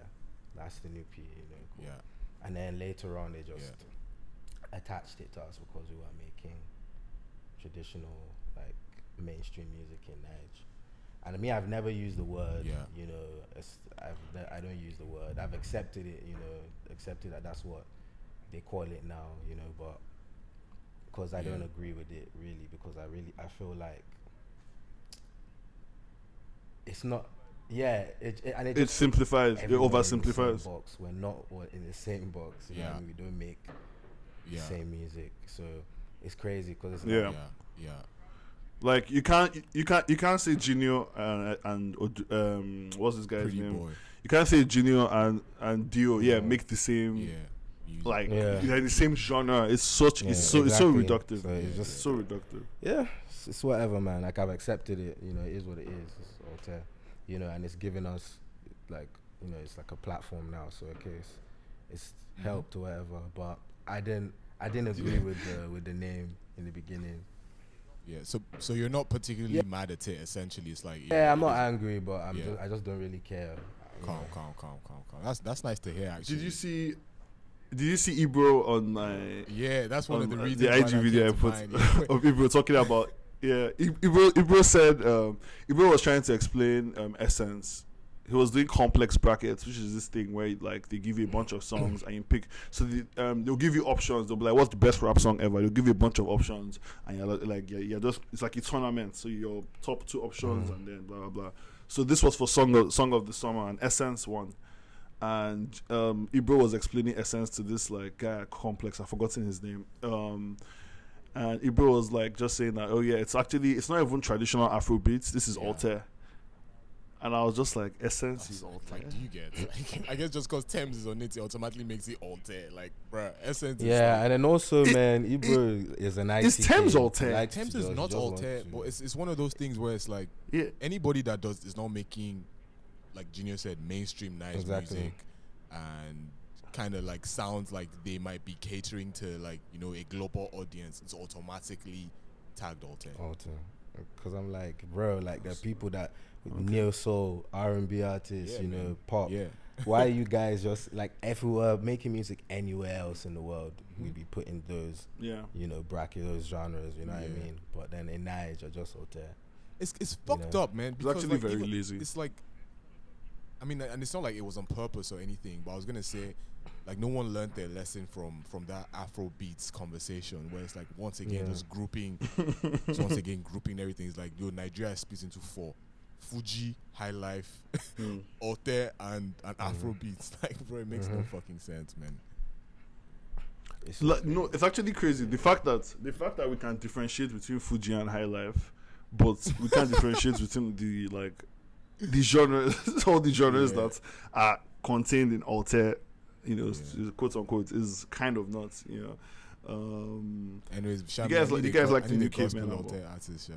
That's the new P, you know, cool. Yeah, And then later on, they just attached it to us because we were making traditional, like mainstream music in Nigeria. And I mean, I've never used the word. Yeah. You know, I've I don't use the word. I've accepted it. You know, accepted that that's what they call it now. You know, but because I don't agree with it really, because I really I feel like it's not. Yeah, it, it and it It just simplifies. It everyone in the same oversimplifies. Box. We're not all in the same box. You Yeah. I mean? We don't make yeah, the same music, so it's crazy because it's Yeah. yeah, yeah. Like you can't you can't you can't say Genio and and um what's this guy's Pretty name? boy. You can't say Genio and and Dio. Yeah, Yeah. make the same. Yeah, you- Like Yeah. they're the same genre. It's such Yeah, it's so it's so reductive. So it's Yeah. just so reductive. yeah, it's, it's whatever, man. Like I've accepted it. You know, it is what it is. It's alté, you know, and it's given us like you know, it's like a platform now. So okay, it's, it's Mhm. helped or whatever. But I didn't I didn't agree with the with the name in the beginning. yeah. So, so you're not particularly Yeah. mad at it. Essentially, it's like Yeah, I'm not angry, but I'm Yeah. just I just don't really care. Calm, know. calm, calm, calm, calm. That's that's nice to hear. Actually, Did you see? Did you see Ebro on my Yeah, that's one on of the reasons. the why IG that video I put of Ebro talking about yeah. I- Ebro Ebro said um, Ebro was trying to explain um, essence. He was doing complex brackets, which is this thing where like they give you a bunch of songs and you pick. So the, um, they'll give you options. They'll be like, "What's the best rap song ever?" They'll give you a bunch of options, and you're li- like, "Yeah, yeah." Just it's like a tournament. So your top two options, Mm. and then blah blah blah. So this was for song of, song of the summer, and Essence won. And um, Ebro was explaining Essence to this like guy complex. I've forgotten his name. Um, and Ebro was like just saying that, oh yeah, it's actually it's not even traditional Afro beats. This is Yeah. alté. And I was just like, Essence That's- is alté. Like, do you get? Like, I guess just because Tems is on it, it automatically makes it alté. Like, bruh, essence. is Yeah, like- and then also, It- man, Ebro is an IT. It's Tems king. alté. He likes Tems is not alté, but it's it's one of those things where it's like yeah, anybody that does is not making, like Junior said, mainstream nice Exactly. music, and kind of like sounds like they might be catering to like you know a global audience. It's automatically tagged alté. alté. Because I'm like, bro, like the people that neo soul, R and B artists, Yeah, you man. know, pop. Yeah, Why are you guys just like if we were making music anywhere else in the world, Mm-hmm. we'd be putting those, yeah. you know, bracket those genres. You know what I Yeah. mean? But then in Niger, just alté. it's it's fucked know. up, man. It's because, actually like, very even- lazy. It's like I mean, and it's not like it was on purpose or anything, but I was gonna say, like, no one learned their lesson from from that Afro beats conversation, where it's like once again Yeah. just grouping, so once again grouping everything. It's like yo, Nigeria is split into four: Fuji, High Life, Mm. Ote, and and Afro Mhm. beats. Like, bro, it makes no Mhm. fucking sense, man. It's Like, no, it's actually crazy. The fact that the fact that we can differentiate between Fuji and High Life, but we can't differentiate between the like the genres, all the genres Yeah. that are contained in Alté, you know, s- Yeah. quote unquote, is kind of nuts. You know, um, Anyways, Shami, guys like- you guys like the new Caveman gospel album. Artist, yeah.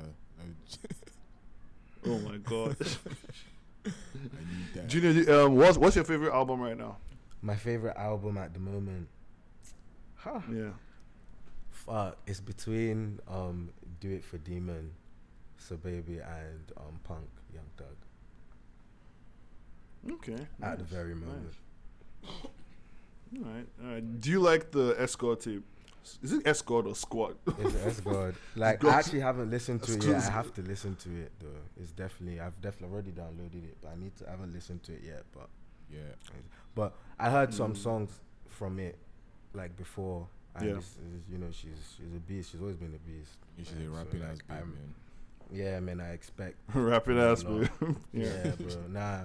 Oh my god, I need that. Junior, um, what's what's your favorite album right now? my favorite album at the moment. Huh. Yeah, Fuck, it's between um Do It for Demon, So Baby and um Punk Young Thug okay. at the nice, very nice. Moment. All right, all right. Do you like the Escort tape? Is it Escort or Squad? It's S God. Like God. I actually haven't listened to it yet. I have to listen to it though. It's definitely I've definitely already downloaded it, but I need to I haven't listened to it yet. But Yeah. but I heard some Mm. songs from it like before. And Yeah. it's- it's, you know she's she's a beast. She's always been a beast. You should Yeah, say so, rapping like, ass beat, man. Yeah, man. I expect rapping ass, no. bro. Yeah, bro. Nah.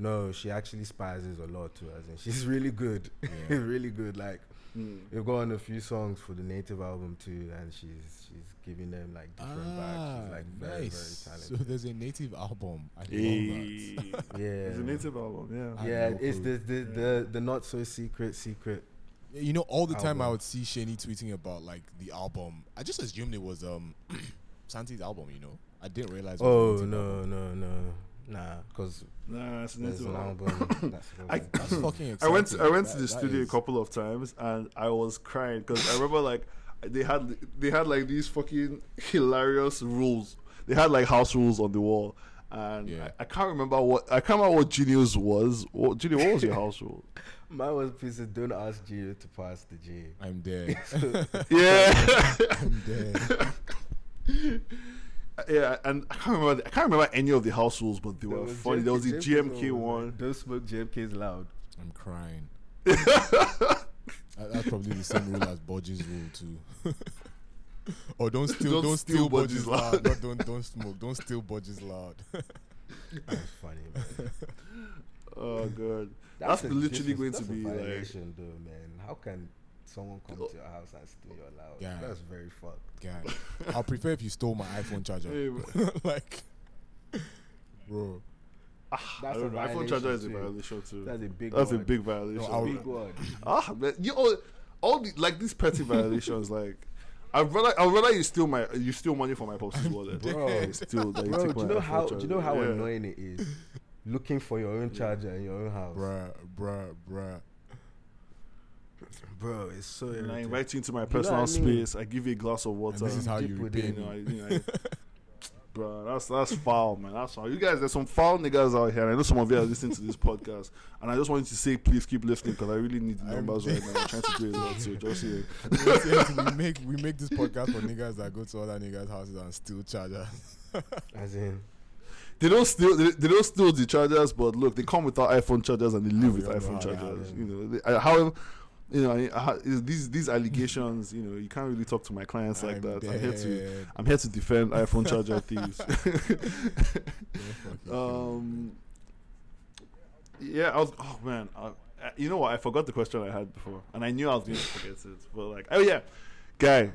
No, she actually spices a lot too. As in, she's really good. Yeah. really good. Like Mm. we've gotten a few songs for the native album too, and she's she's giving them like different vibes. She's like very Ah, nice. very So there's a native album. I love that. Yeah, It's a native album, yeah. Yeah, it's who- the the, the the not so secret secret. You know, all the time I would see Shani tweeting about like the album. I just assumed it was um Santi's album. You know, I didn't realize. It was Oh native no album. no no nah, because Nah, it's a there's an album. album. That's I- That's fucking I went. To, I went to the studio is- a couple of times, and I was crying because I remember like they had they had like these fucking hilarious rules. They had like house rules on the wall, and Yeah. I, I can't remember what I can't remember what Genio's was. What, Junior, what was your house rule? mine was piece of don't ask Genio to pass the G. I'm dead. yeah, I'm dead. Yeah, and I can't remember. I can't remember any of the house rules, but they There were was funny. There was the JMK GMK one. Don't smoke JMK's loud. I'm crying. That's probably the same rule as Bodge's rule too. or oh, don't steal, Don't don't, steal steal Bodge's Bodge's loud. Not don't don't smoke. Don't steal Bodge's loud. That's funny, man. Oh god, That's a literally going to that's a be, like- violation, though, man. How can someone come to your house and steal your loud? Yeah. That's very fucked. Guy, I'll prefer if you stole my iPhone charger. Hey, bro. like, bro. I That's a iPhone charger is a violation too. That's a big. That's a big violation. No, big one. Ah, man, you all, all the, like these petty violations. Like, I'd rather I'd rather you steal my you steal money from my pop's wallet. Bro. steal, than Bro, take do you my know iPhone how? Do you know how charger. Yeah. annoying it is? Looking for your own charger in your own house, Bruh, bruh, bruh. Bro. It's so. And I invite you into my know personal what I mean? space. I give you a glass of water. And this is how Dip you with repay it. you know, I, me. you know, I- bro, that's that's foul, man. That's foul. You guys, there's some foul niggas out here. and I know some of you are listening to this podcast, and I just wanted to say, please keep listening because I really need the numbers right now. I'm trying to do a lot, so just here. we make we make this podcast for niggas that go to other niggas' houses and steal chargers. As in, They don't steal. They, they don't steal the chargers, but look, they come without iPhone chargers and they live with iPhone chargers. have You know, they, I, how you know I- is these these allegations. You know, you can't really talk to my clients like I'm that. I'm here to. I'm here to defend iPhone charger thieves. Don't fucking kill me, um, yeah, I was. Oh man, I, I- you know what? I forgot the question I had before, and I knew I was going to forget it. But like, oh yeah, guy.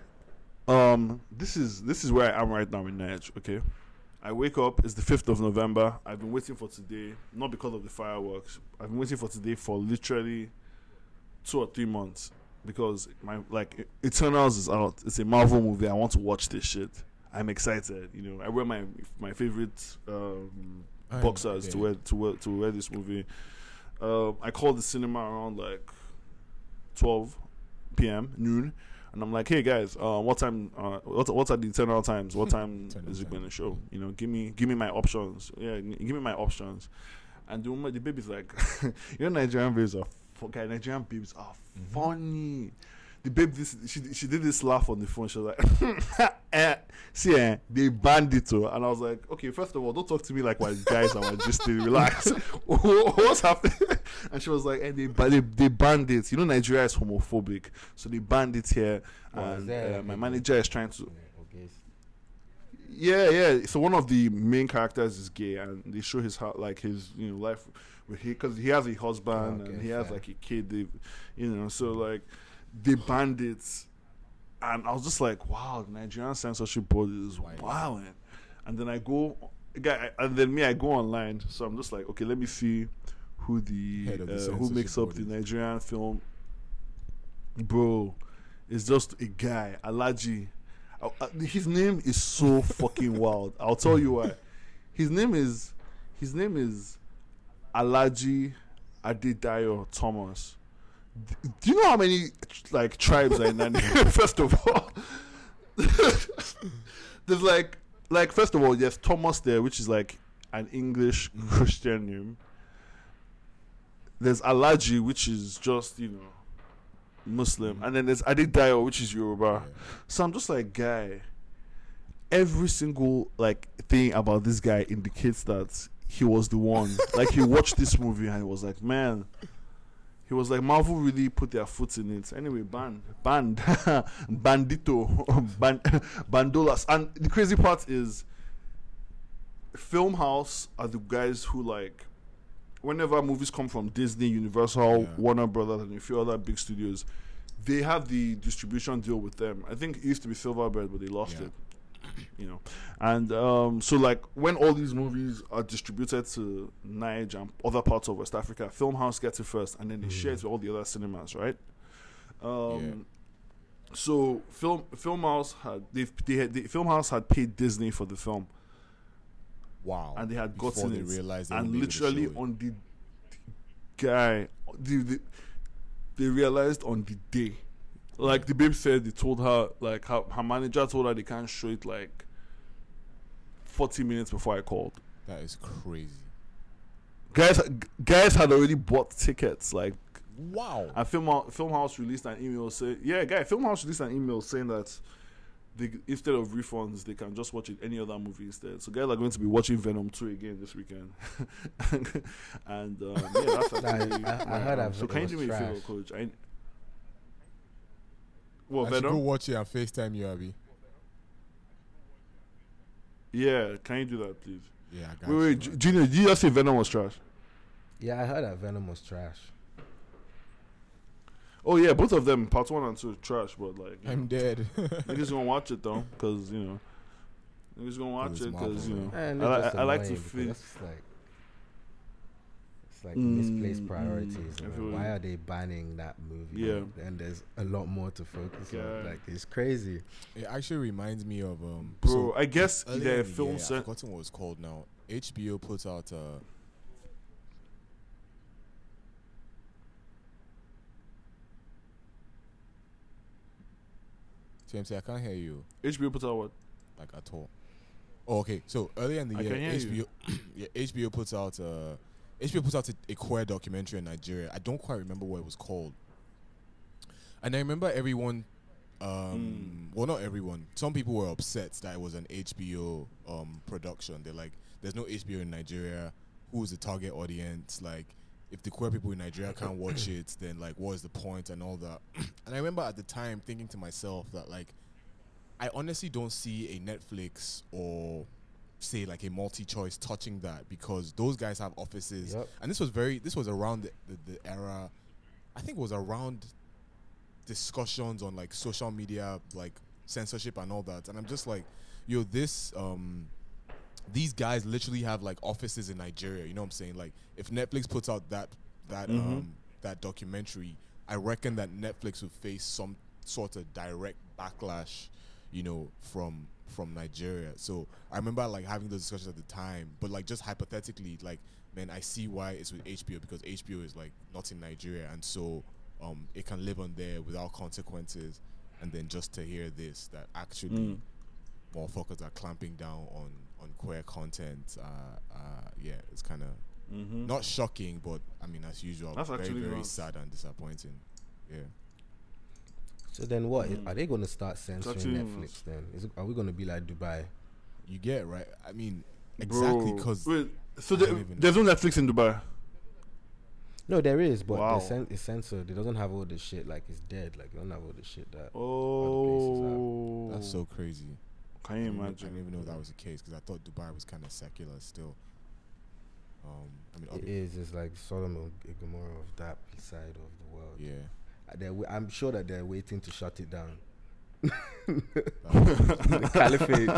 Um, this is this is where I am right now in Niger. Okay, I wake up. It's the fifth of November. I've been waiting for today, not because of the fireworks. I've been waiting for today for literally two or three months because my like Eternals is out. It's a Marvel movie. I want to watch this shit. I'm excited. You know, I wear my my favorite um, boxers to wear to wear to wear this movie. Um, I called the cinema around like 12 p.m. noon, and I'm like, "Hey guys, uh, what time? Uh, what what are the internal times? What time is it going to show? You know, give me give me my options. Yeah, give me my options." And the woman, the baby's like, "You know, Nigerian babes are guy. Nigerian babes are Mhm. funny. the babe this she she did this laugh on the phone. She was like, eh, "See, eh, they banned it." oh." And I was like, "Okay, first of all, don't talk to me like my guys and we're just relax. What's happening?" And she was like, "And they, ba- they they banned it. You know, Nigeria is homophobic, so they banned it here." Oh, and uh, my manager is trying to Yeah, okay. yeah, yeah. So one of the main characters is gay, and they show his heart, like his you know life because he has a husband Okay, and he has like a kid. They, you know, so like they banned it, and I was just like, wow, the Nigerian censorship board is Wild. And then I go, guy, and then me, I go online. So I'm just like, okay, let me see who the, the uh, who makes up the. Nigerian film. Bro, it's just a guy, Alhaji. Uh, uh, his name is so fucking wild. I'll tell you why. His name is his name is Alhaji Adedayo Thomas. Do you know how many like tribes are in that name? First of all, there's like like first of all, there's Thomas there, which is like an English Christian name. There's Alhaji, which is just you know Muslim, and then there's Adedayo, which is Yoruba. Yeah. So I'm just like, guy, every single like thing about this guy indicates that he was the one. like he watched this movie and he was like, man. He was like, Marvel really put their foot in it. Anyway, band, band, bandito, band, bandolas. And the crazy part is, Film House are the guys who like, whenever movies come from Disney, Universal, Yeah. Warner Brothers, and a few other big studios, they have the distribution deal with them. I think it used to be Silverbird, but they lost Yeah. it. You know, and um, so like when all these movies are distributed to Niger and other parts of West Africa, Film House gets it first, and then they share it with all the other cinemas, right? Um, So film Film House had they they had the Film House had paid Disney for the film, Wow. and they had Before gotten they it, realized and wouldn't be able to literally on the guy, the, the, they realized on the day, like the babe said, they told her like her, her manager told her they can't show it like forty minutes before I called. That is crazy. Guys, guys had already bought tickets. Like, Wow. and Film Film House released an email saying, "Yeah, guy, Film House released an email saying that." They, instead of refunds, they can just watch it any other movie instead. So guys are going to be watching Venom two again this weekend, and um, yeah, that's actually. I- I heard um, So can you do me a favor, coach? I, what I should go Venom? watch it and FaceTime you, Abby. Yeah, can you do that, please? Yeah, I got Wait, you. wait, J- Junior, did you just say Venom was trash? Yeah, I heard that Venom was trash. Oh yeah, both of them, part one and two, trash. But like, you I'm know, dead. niggas gonna watch it though, cause you know, niggas gonna watch it's it, cause you know, And I, it's li- just I like to annoying feel. That's just like it's like Mm, misplaced mm, priorities. I man. Why are they banning that movie? Yeah. and there's a lot more to focus Yeah. on. Like it's crazy. it actually reminds me of um. Bro, so I guess earlier the film year, set. I've forgotten what it's called now. HBO puts out uh TMC, I can't hear you HBO puts out what? like at all. Oh, okay. So earlier in the I year, HBO, yeah, HBO puts out uh, HBO puts out a, a queer documentary in Nigeria. I don't quite remember what it was called. And I remember everyone, um, Mm. well, not everyone. Some people were upset that it was an HBO um, production. They're like, "There's no HBO in Nigeria. Who is the target audience? Like, if the queer people in Nigeria can't watch it, then like, what is the point and all that?" and I remember at the time thinking to myself that like, I honestly don't see a Netflix or say like a multi-choice touching that because those guys have offices Yep. and this was very this was around the, the, the era i think it was around discussions on like social media like censorship and all that and i'm just like yo this um these guys literally have like offices in nigeria you know what i'm saying like if netflix puts out that that Mhm. um that documentary i reckon that netflix would face some sort of direct backlash you know from from nigeria so i remember like having those discussions at the time but like just hypothetically like man i see why it's with hbo because hbo is like not in nigeria and so um it can live on there without consequences and then just to hear this that actually Mm. motherfuckers are clamping down on on queer content uh uh yeah it's kind of Mm-hmm. not shocking but i mean as usual That's very very sad and disappointing yeah So then what? Mm. Are they going to start censoring actually Netflix then? Is it, are we going to be like Dubai? You get right. I mean, exactly because so there, don't even know. there's no Netflix in Dubai. No, there is, but Wow. the cen- it's censored. It doesn't have all the shit like it's dead. Like it don't have all the shit that. Oh, that's so crazy. Can I you didn't, even- I didn't even know that was the case because I thought Dubai was kind of secular still. Um, I mean, it is. It's like Solomon and Gomorrah of that side of the world. yeah. They're wa- I'm sure that they're waiting to shut it down. The caliphate.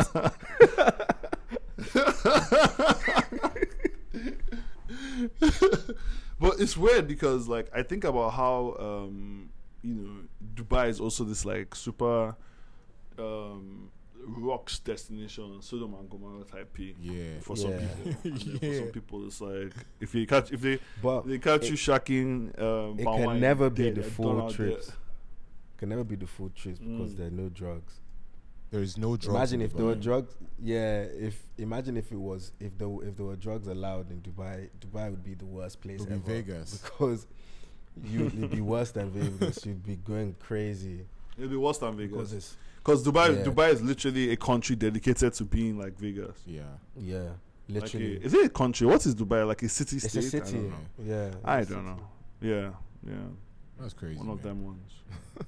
but it's weird because like I think about how um you know Dubai is also this like super um rocks destination Sodom and Gomorrah type P yeah. for some Yeah. people. And then For some people it's like if you catch if they But they catch it- you shacking um it can wine, never be the full done out trips. can never be the full trips because Mm. there are no drugs. There is no drugs. imagine in if there were drugs. Yeah, if imagine if it was if there if there were drugs allowed in Dubai, Dubai would be the worst place It would ever. be Vegas. because you it'd be worse than Vegas. You'd be going crazy It'd be worse than because Vegas. It's Because Dubai Yeah. Dubai is literally a country dedicated to being like Vegas. Yeah. yeah, Like literally. a, is it a country? What is Dubai? Like a city it's state? a I city. don't. Yeah, I don't city. know. Yeah, yeah. That's crazy. One of man. them ones.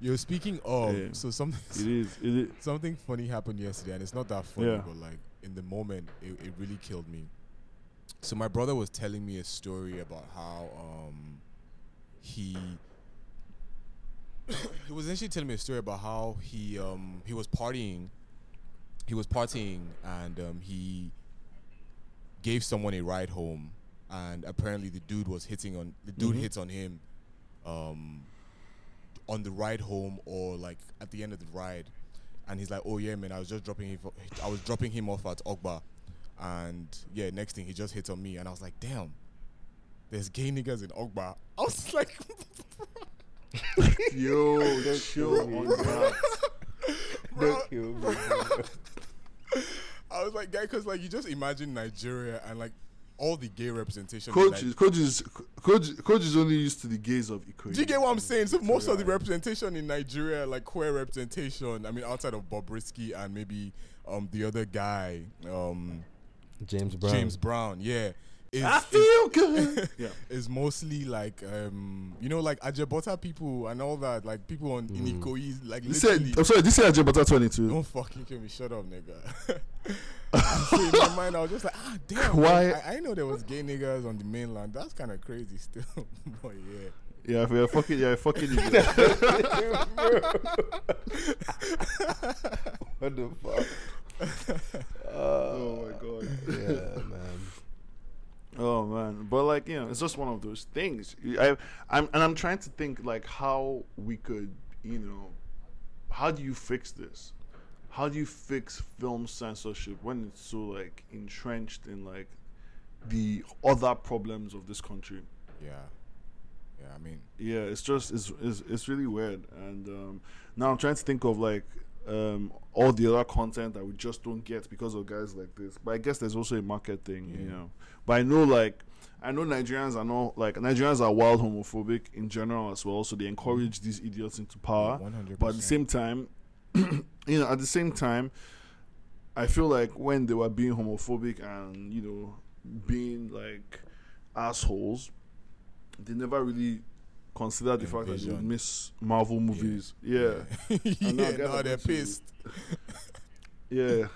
You're speaking of, Yeah. so something It is. It is. something funny happened yesterday, and it's not that funny, Yeah. but like in the moment, it, it really killed me. So my brother was telling me a story about how um he he was actually telling me a story about how he um he was partying. He was partying and um he gave someone a ride home and apparently the dude was hitting on the dude Mhm. hits on him um on the ride home or like at the end of the ride. And he's like oh yeah man i was just dropping him i was dropping him off at ogba. And yeah next thing he just hits on me and i was like damn there's gay niggas in ogba. I was like Yo, chill me, on bro. that. bro, Don't kill me. bro. I was like, guy, because like you just imagine Nigeria and like all the gay representation. in Coach is coach is coach coach is only used to the gaze of Ikoyi. Do you get what I'm saying? So most of the representation in Nigeria, like queer representation, I mean, outside of Bobrisky and maybe um the other guy, um James Brown. James Brown, yeah, is, I is, feel good. yeah. is mostly like um you know like Ajabota people and all that, like people on in Mm. Ikoyi, like This literally. said, I'm sorry. This is Ajabota 22. Don't fucking kill me. Shut up, nigga. so in my mind, I was just like, ah, damn. Why- man, I, I know there was gay niggas on the mainland. That's kind of crazy still. but yeah. Yeah, if we're fucking. Yeah, fucking. what the fuck? oh my god. Yeah, man. Oh man, but like you know, it's just one of those things. I, I'm and I'm trying to think like how we could, you know, how do you fix this? How do you fix film censorship when it's so like entrenched in like the other problems of this country? Yeah. Yeah, I mean, Yeah, it's just it's it's, it's really weird, and um, now I'm trying to think of like um, all the other content that we just don't get because of guys like this. But I guess there's also a market thing, you know. But I know like I know Nigerians are not like Nigerians are wild homophobic in general as well, so they encourage these idiots into power. 100%. But at the same time, you know, at the same time, I feel like when they were being homophobic and you know being like assholes, they never really considered the fact that they would miss Marvel movies. Yeah, yeah, And now yeah guys they're pissed. yeah.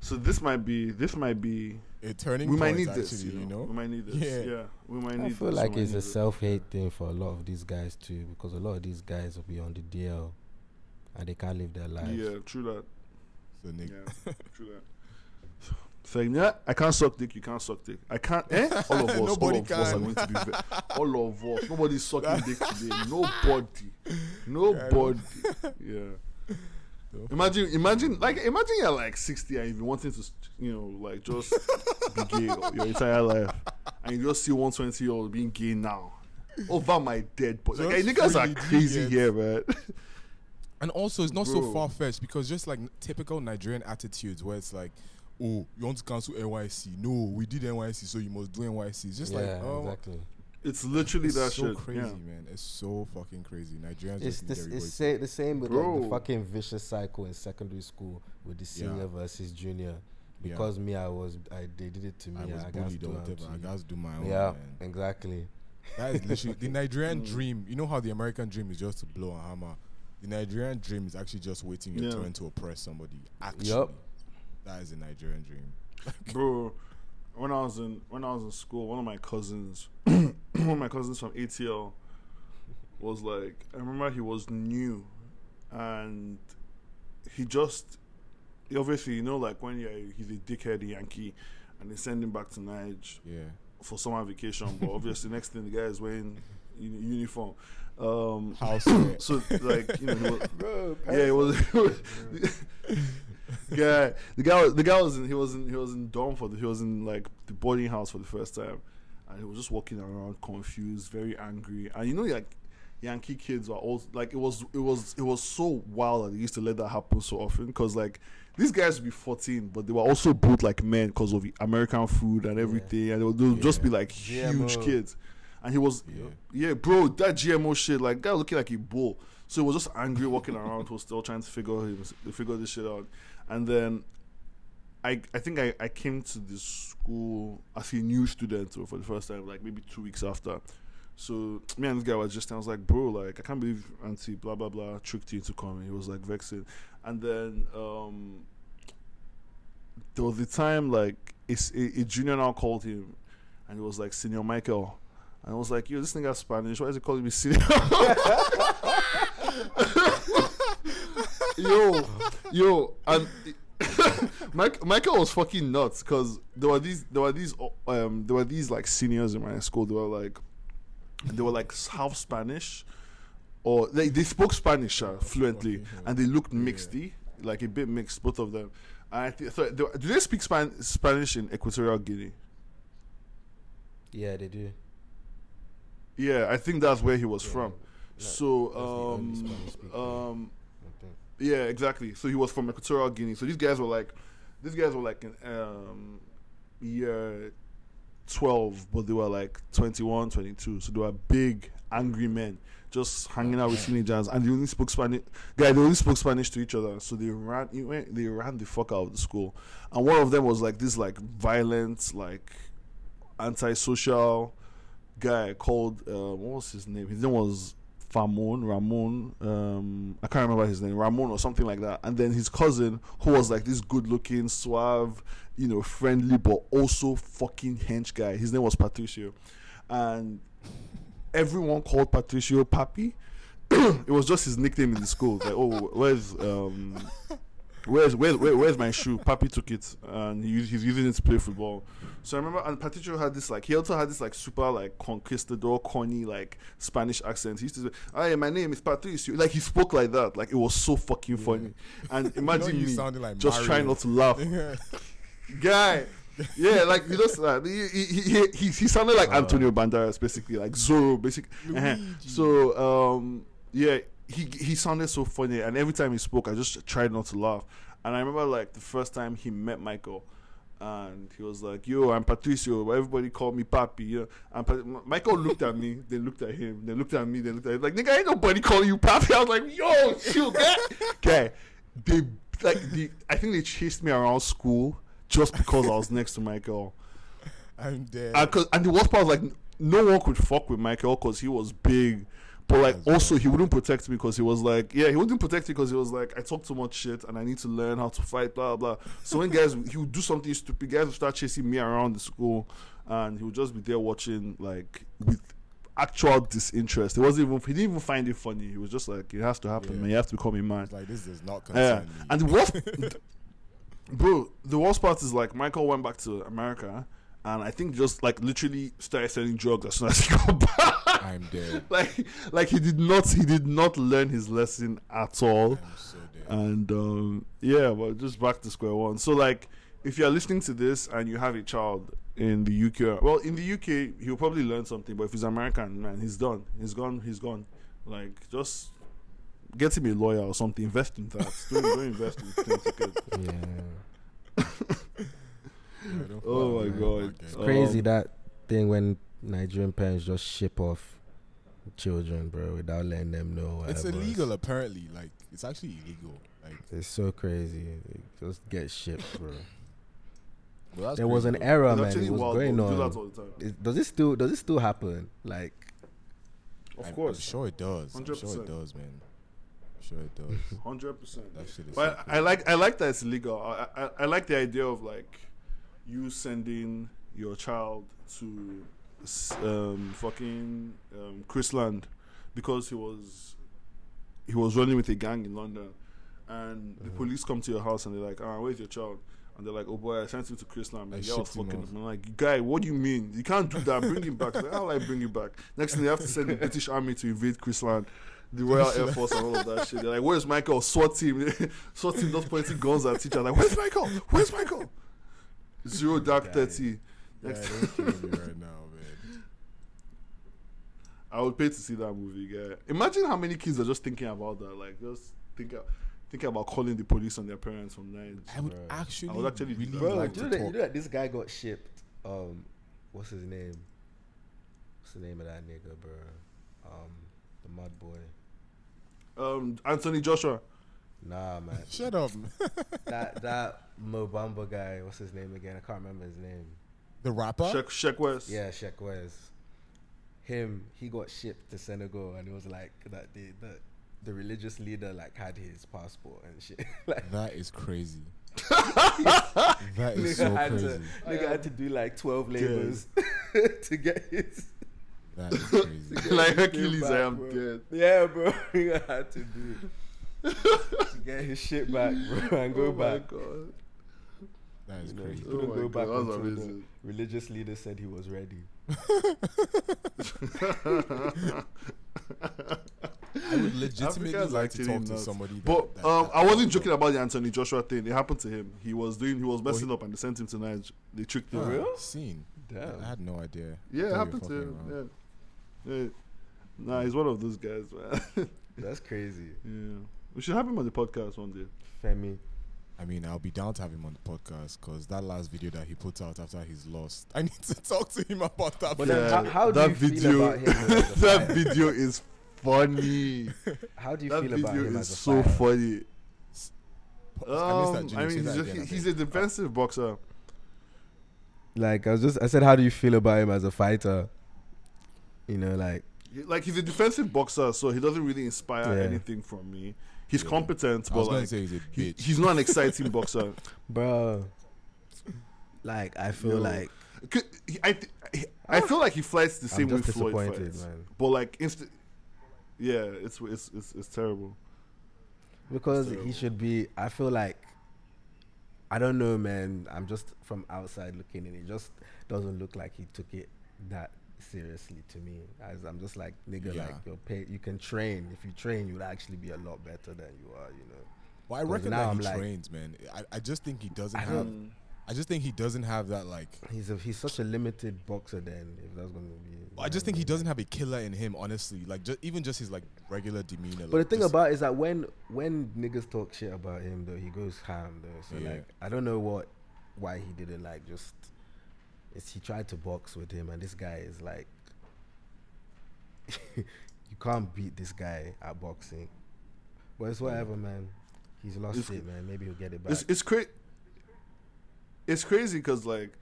So this might be this might be A turning we might need actually, this. You know? know? we might need this. Yeah. Yeah, we might need. I feel this, like it's a self-hate thing for a lot of these guys too, because a lot of these guys will be on the DL, and they can't live their lives. Yeah, true that. So, nigga, Yeah, true that. Saying yeah, I can't suck dick. You can't suck dick. I can't. Eh? All of us. all Nobody of us are going to be. Ve- all of us. Nobody's sucking dick today. Nobody. Nobody. Yeah. Imagine, imagine, like, imagine you're like 60 and you've been wanting to, you know, like just be gay your entire life, and you just see 120 year old being gay now over my dead body. Like, Just niggas are crazy deviant. here, man. And also, it's not so far fetched because just like typical Nigerian attitudes where it's like, oh, you want to cancel NYSC? No, we did NYSC, so you must do NYSC. It's just yeah, like, oh, exactly. It's literally It's that so shit. crazy, yeah. man. It's so fucking crazy. Nigerians It's just the, need it's everybody say, the same with like, the fucking vicious cycle in secondary school with the Yeah. senior versus junior. Yeah. Because me, I was, I they did it to me. I was I bullied or whatever. I got to do my own. Yeah, man. exactly. That is literally the Nigerian Mm. dream. You know how the American dream is just to blow a hammer. The Nigerian dream is actually just waiting your Yeah. turn to oppress somebody. Actually, Yup. That is a Nigerian dream. bro. When I was in when I was in school, one of my cousins, one of my cousins from ATL, was like, I remember he was new, and he just, obviously, you know, like when you're, he's a dickhead Yankee, and they send him back to Nige Yeah. for summer vacation, but obviously next thing the guy is wearing uni- uniform. Um, House so like you know, was, Bro, yeah, it was. guy, the guy, was- the guy was in, he was in, he was in dorm for the, he was in like the boarding house for the first time, and he was just walking around confused, very angry, and you know, like Yankee kids are all like it was, it was, it was so wild that they used to let that happen so often. Because like these guys would be 14, but they were also both like men because of American food and everything, and they would, they would just be like huge GMO. kids, and he was Yeah. yeah, bro, that GMO shit, like guy looking like a bull. So he was just angry walking around, was still trying to figure him figure this shit out. And then I I think I, I came to this school as a new student for the first time, like maybe two weeks after. So me and this guy was just I was like, bro, like I can't believe auntie blah blah blah tricked you into coming. He was like vexing. And then um there was the time like it's a, a junior now called him and it was like senior Michael. And I was like, yo, this nigga Spanish. Why is he calling me senior? yo, yo, and Mike, Michael was fucking nuts because there were these, there were these, um, there were these like seniors in my school. They were like, they were like half Spanish, or they they spoke Spanish uh, fluently, and they looked Yeah. mixedy, like a bit mixed, both of them. And I th- thought, do do they speak Span- Spanish in Equatorial Guinea? Yeah, they do. Yeah, I think that's where he was Yeah, from. the So, um, um, yeah, exactly. So he was from Equatorial Guinea. So these guys were like, these guys were like in um, year 12, but they were like 21, 22. So they were big, angry men just hanging out with teenagers, and they only spoke Spanish. Guy, they only spoke Spanish to each other. So they ran, went- they ran the fuck out of the school. And one of them was like this, like violent, like antisocial guy called uh, what was his name? His name was Famon, Ramon. Um, I can't remember his name, Ramon or something like that. And then his cousin, who was like this good-looking, suave, you know, friendly, but also fucking hench guy. His name was Patricio, and everyone called Patricio Papi. it was just his nickname in the school. Like, oh, where's um, where's where's where, where's my shoe? Papi took it, and he, he's using it to play football. So I remember, and Patricio had this like he also had this like super like conquistador, corny like Spanish accent. He used to say, "Hey, my name is Patricio." Like he spoke like that. Like it was so fucking funny. And You know imagine you me like just Mario. trying not to laugh, guy. Yeah, like you just uh, he, he, he, he, he sounded like Antonio Banderas, basically like Zorro, basically. Uh-huh. So um, yeah, he he sounded so funny, and every time he spoke, I just tried not to laugh. And I remember like the first time he met Michael, and he was like, "Yo, I'm Patricio." Everybody called me Papi. You know? And Michael looked at me, then looked at him, then looked at me, then looked at him. Like, nigga, ain't nobody calling you Papi. I was like, "Yo, chill, guy." guy, they like the. I think they chased me around school just because I was next to Michael. I'm dead. And, 'cause- and the worst part was like no one could fuck with Michael because he was big, but like That's also he wouldn't protect me because he was like yeah he wouldn't protect me because he was like I talk too much shit and I need to learn how to fight blah blah. So when guys he would do something stupid, guys would start chasing me around the school, and he would just be there watching like with actual disinterest. It wasn't even he didn't even find it funny. He was just like it has to happen, Yeah. man. You have to become a man. It's like this does not Yeah, concern me. and the worst, bro, the worst part is like Michael went back to America, and I think just like literally started selling drugs as soon as he got back. I'm dead. like, like he did not, he did not learn his lesson at all, I'm so dead. and um, yeah, but just back to square one. So like, if you're listening to this and you have a child in the UK, well, in the UK he'll probably learn something, but if he's American, man, he's done. He's gone. He's gone. Like just. Get him a lawyer or something. Invest in that. don't, don't invest in tickets. Yeah. Yeah, Oh my God. that guy. Oh. Crazy Um, that thing when Nigerian parents just ship off children, bro, without letting them know. It's whatever. illegal apparently. Like it's actually illegal. Like It's so crazy. It just get shipped, bro. well, that's there was an crazy, era, It's man. It was wild, going bro. We do on. that all the time. Is- does it still does it still happen? Like. Of I'm- course. I'm sure it does. I'm sure 100%. it does, man. I'm sure it does. Hundred percent. that shit is. But so I like I like that it's legal. I, I I like the idea of like you sending your child to um fucking um Chrisland because he was he was running with a gang in London, and the police come to your house and they're like, "Ah, where's your child?" And they're like, "Oh boy, I sent him to Chrisland." Like, yeah, fucking him. I'm like, "Guy, what do you mean? You can't do that. Bring him back." Like, How will I bring him back? Next thing they have to send the British Army to invade Chrisland the Royal Air Force and all of that shit. They're like, "Where's Michael?" SWAT team, SWAT team just pointing guns at each other. Like, "Where's Michael? Where's Michael?" Zero dark Guy. thirty. yeah, Next, don't kill me right now, man. I would pay to see that movie. Yeah, imagine how many kids are just thinking about that. Like, just think, thinking about calling the police on their parents from night. I would Bro. actually, I would actually do really. Bro, like you, know to that, you know that this guy got shipped. Um, what's his name? What's the name of that nigga, bro? Um, the mud boy. Um, Anthony Joshua. Nah, man. Shut up. that that Mo Bamba guy. What's his name again? I can't remember his name. the rapper. Sheck, Sheck Wes. Yeah, Sheck Wes. Him, he got shipped to Senegal, and it was like that. The the, the religious leader like had his passport and shit. like That is crazy. that is so had crazy. to nigga had to do like twelve labors to get his. That is crazy. like Came Hercules, I am bro. dead. Yeah, bro. Nigga had to do to get his shit back, bro, and go oh back. god. That is You know, crazy. he Oh couldn't my go God, back that's until the amazing. religious leader said he was ready. I would legitimately Africans like to actually talk to somebody. That, But that- um, that- I wasn't joking about the Anthony Joshua thing. It happened to him. He was doing, he was Oh, messing he- up, and they sent him to Niger. They tricked him. Real? Scene. Damn. I had no idea. Yeah, Thought it you happened were to him. Yeah. yeah. Nah, he's one of those guys, man. That's crazy. yeah. We should have him on the podcast one day. Femi. I mean, I'll be down to have him on the podcast because that last video that he put out after he's lost, I need to talk to him about that. But video. then how, how do that you video, feel about him as a that video is funny. How do you that feel video about him is as a so fighter? funny. I Um, that. I mean, that he's, again, I a, he's beg. a defensive boxer. Like I was just I said, how do you feel about him as a fighter? You know, like Like he's a defensive boxer, so he doesn't really inspire Yeah. anything from me. He's Yeah. competent, I but was like say he's a he, he's not an exciting boxer. bro. Like I feel Yo. like he- I th- I ah. feel like he fights the same I'm way Floyd disappointed, fights, man. but like inst- yeah, it's it's it's, it's terrible. because terrible. he should be. I feel like I don't know, man. I'm just from outside looking, and it just doesn't look like he took it that seriously to me. As I'm just like nigga, Yeah. like you're paid. You can train. If you train, you'll actually be a lot better than you are. You know. Well, I reckon that I'm he like- trains, man. I, I just think he doesn't I have. I just think he doesn't have that like. He's a, he's such a limited boxer. Then if that's going to be, I just think he doesn't have a killer in him, honestly. Like just, even just his like regular demeanor. But the thing about it is that when when niggas talk shit about him though, he goes ham though. So Yeah. like I don't know what why he didn't like just it's he tried to box with him and this guy is like you can't beat this guy at boxing. But it's whatever man. He's lost It's- it man. Maybe he'll get it back. It's it's crazy. It's crazy because like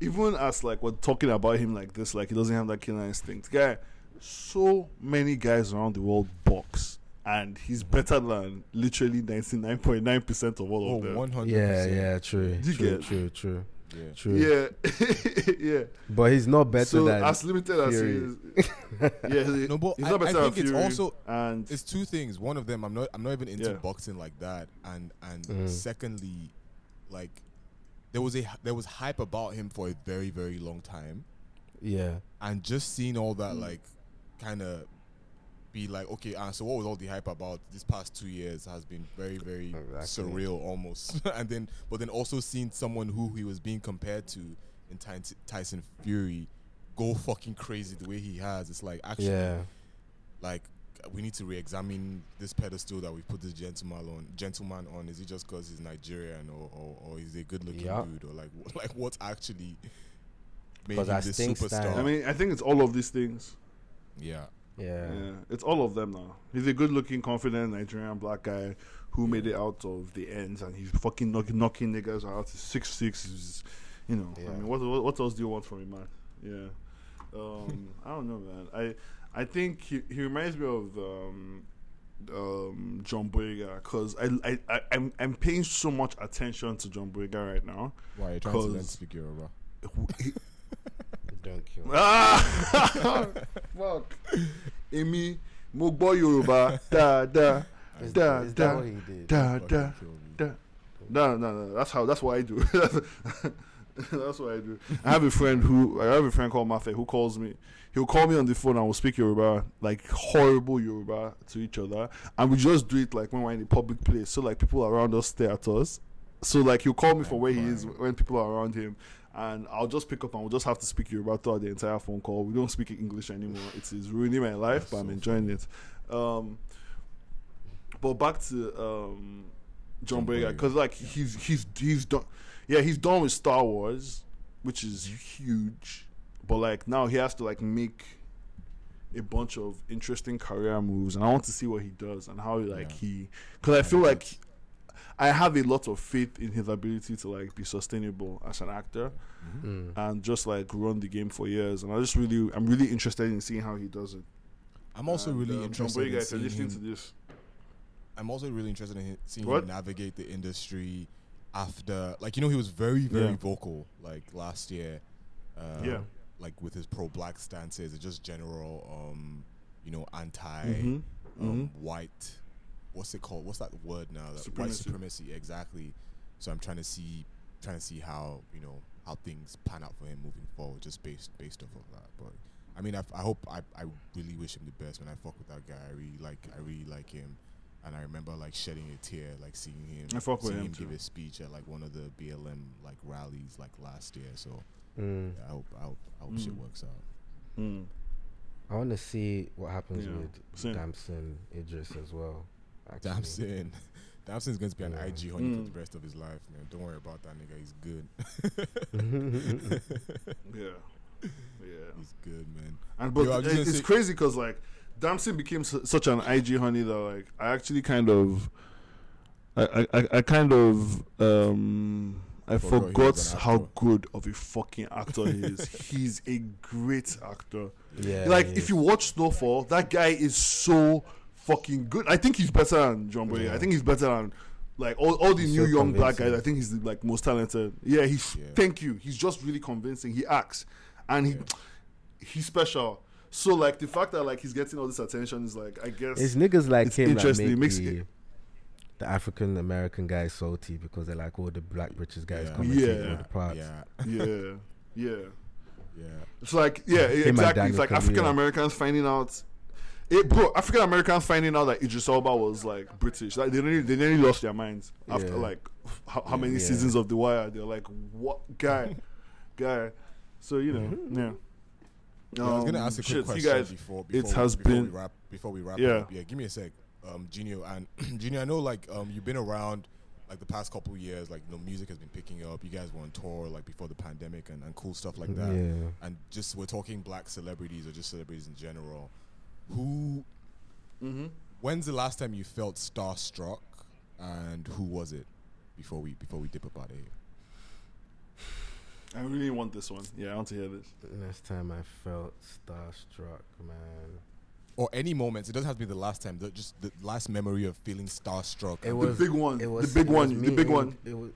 even as like we're talking about him like this, like he doesn't have that killer instinct. Guy, so many guys around the world box, and he's better than literally ninety nine point nine percent of all Oh, of them. 100%. yeah, yeah, true. You True, get- true, true, yeah. true. Yeah, yeah. But he's not better so than as limited as he is, yeah, he- No, but he's I- not I better than think it's Fury, also- and It's two things. One of them, I'm not. I'm not even into Yeah. boxing like that. And and Mm. secondly, like there was a there was hype about him for a very very long time, Yeah. and just seeing all that Mm. like kind of be like, okay, uh, so what was all the hype about this past two years has been very very Exactly. surreal almost. and then but then also seeing someone who he was being compared to in Ty- Tyson Fury go fucking crazy the way he has. It's like actually Yeah. like we need to re-examine this pedestal that we put this gentleman on. Gentleman on is it just because he's Nigerian or, or, or is he a good-looking Yeah. dude or like wh- like what's actually made 'Cause him this superstar. Stan- I mean, I think it's all of these things. yeah, Yeah. Yeah, it's all of them now. He's a good-looking, confident Nigerian black guy who made it out of the ends, and he's fucking knocking, knocking niggas out. He's six six. You know, I mean, what, what what else do you want from him, man? Yeah, um, I don't know, man. I I think he, he reminds me of um, um, John Boyega because I, I I I'm I'm paying so much attention to John Boyega right now. why you're trying to learn to 'Cause- speak Yoruba? He- Don't kill. ah, fuck, Emi, mo gbọ́ Yorùbá dáadáa. Is, da, is da, that what he did? Da da da. No, no, no. That's how. That's what I do. that's what I do. I have a friend who I have a friend called Mafe who calls me. He'll call me on the phone and we'll speak Yoruba, like horrible Yoruba to each other, and we just do it like when we're in a public place, so like people around us stare at us. So like he'll call me for where he is when people are around him, and I'll just pick up and we'll just have to speak Yoruba throughout the entire phone call. We don't speak English anymore. It is ruining my life, That's but I'm so enjoying it. Um, but back to um, John John Boyega because like he's he's he's done, yeah, he's done with Star Wars, which is huge. But like now he has to like make a bunch of interesting career moves, and I want to see what he does and how like Yeah. he because I feel like I have a lot of faith in his ability to like be sustainable as an actor Mm. and just like run the game for years. And I just really I'm really interested in seeing how he does it. I'm also And, really um, interested John Boyega, in if seeing listening him to this. I'm also really interested in seeing What? him navigate the industry after, like you know, he was very, very Yeah. vocal like last year. Uh, Yeah. Like with his pro-black stances, and just general, um, you know, anti, Mhm. um, white. What's it called? What's that word now? That white Supremacy. supremacy, exactly. So I'm trying to see, trying to see how you know how things pan out for him moving forward, just based based off of that. But I mean, I, I hope I, I really wish him the best. When I fuck with that guy, I really like I really like him, and I remember like shedding a tear, like seeing him, I fuck with seeing him him give a speech at like one of the BLM like rallies like last year. So Mm. yeah, I hope I hope I hope shit Mm. works out. Mm. I want to see what happens Yeah, with same. Damson Idris as well. Actually. Damson, Damson's going to be an Yeah. IG honey for Mm. the rest of his life, man. Don't worry about that nigga. He's good. Yeah. Yeah. He's good, man. And but Yo, I was it- gonna it's say- crazy because like Damson became su- such an IG honey that like I actually kind of, I I, I- I kind of um I Forgot forgot how good of a fucking actor he is. He's a great actor. yeah, like if you watch Snowfall, that guy is so fucking good. I think he's better than John Boyega. I think he's better than like all, all the He's new so young black guys. I think he's the like most talented. Yeah, he's Yeah. thank you. He's just really convincing. He acts and he Yeah. he's special. So like the fact that like he's getting all this attention is like I guess It's niggas like It's him that interesting. It makes the, the African American guys salty because they're like all the black British guys Yeah. come take Yeah. all the parts. Yeah, yeah, yeah. yeah. It's like yeah, and exactly. It's like African Americans finding out. It, bro, African Americans finding out that Idris Elba was like British, like they nearly, they nearly lost their minds after Yeah. like how, how many Yeah. seasons of The Wire. They're like, what guy, guy. So you know, yeah. Yeah, I was gonna Um, ask a quick shit, question you guys. before, it has we, before been- we wrap before we wrap Yeah. up. Yeah, give me a sec, um, Genio and Genio. I know like um, you've been around like the past couple of years. Like you know, music has been picking up. You guys were on tour like before the pandemic and, and cool stuff like that. Yeah. And just we're talking black celebrities or just celebrities in general. Who? Mm-hmm. When's the last time you felt starstruck, and who was it? Before we before we dip about it. here. I really want this one. Yeah, I want to hear this. The last time I felt starstruck, man. Or any moments. It doesn't have to be the last time. The, just the last memory of feeling starstruck. It and- was big one. It The big one. The big one. It was.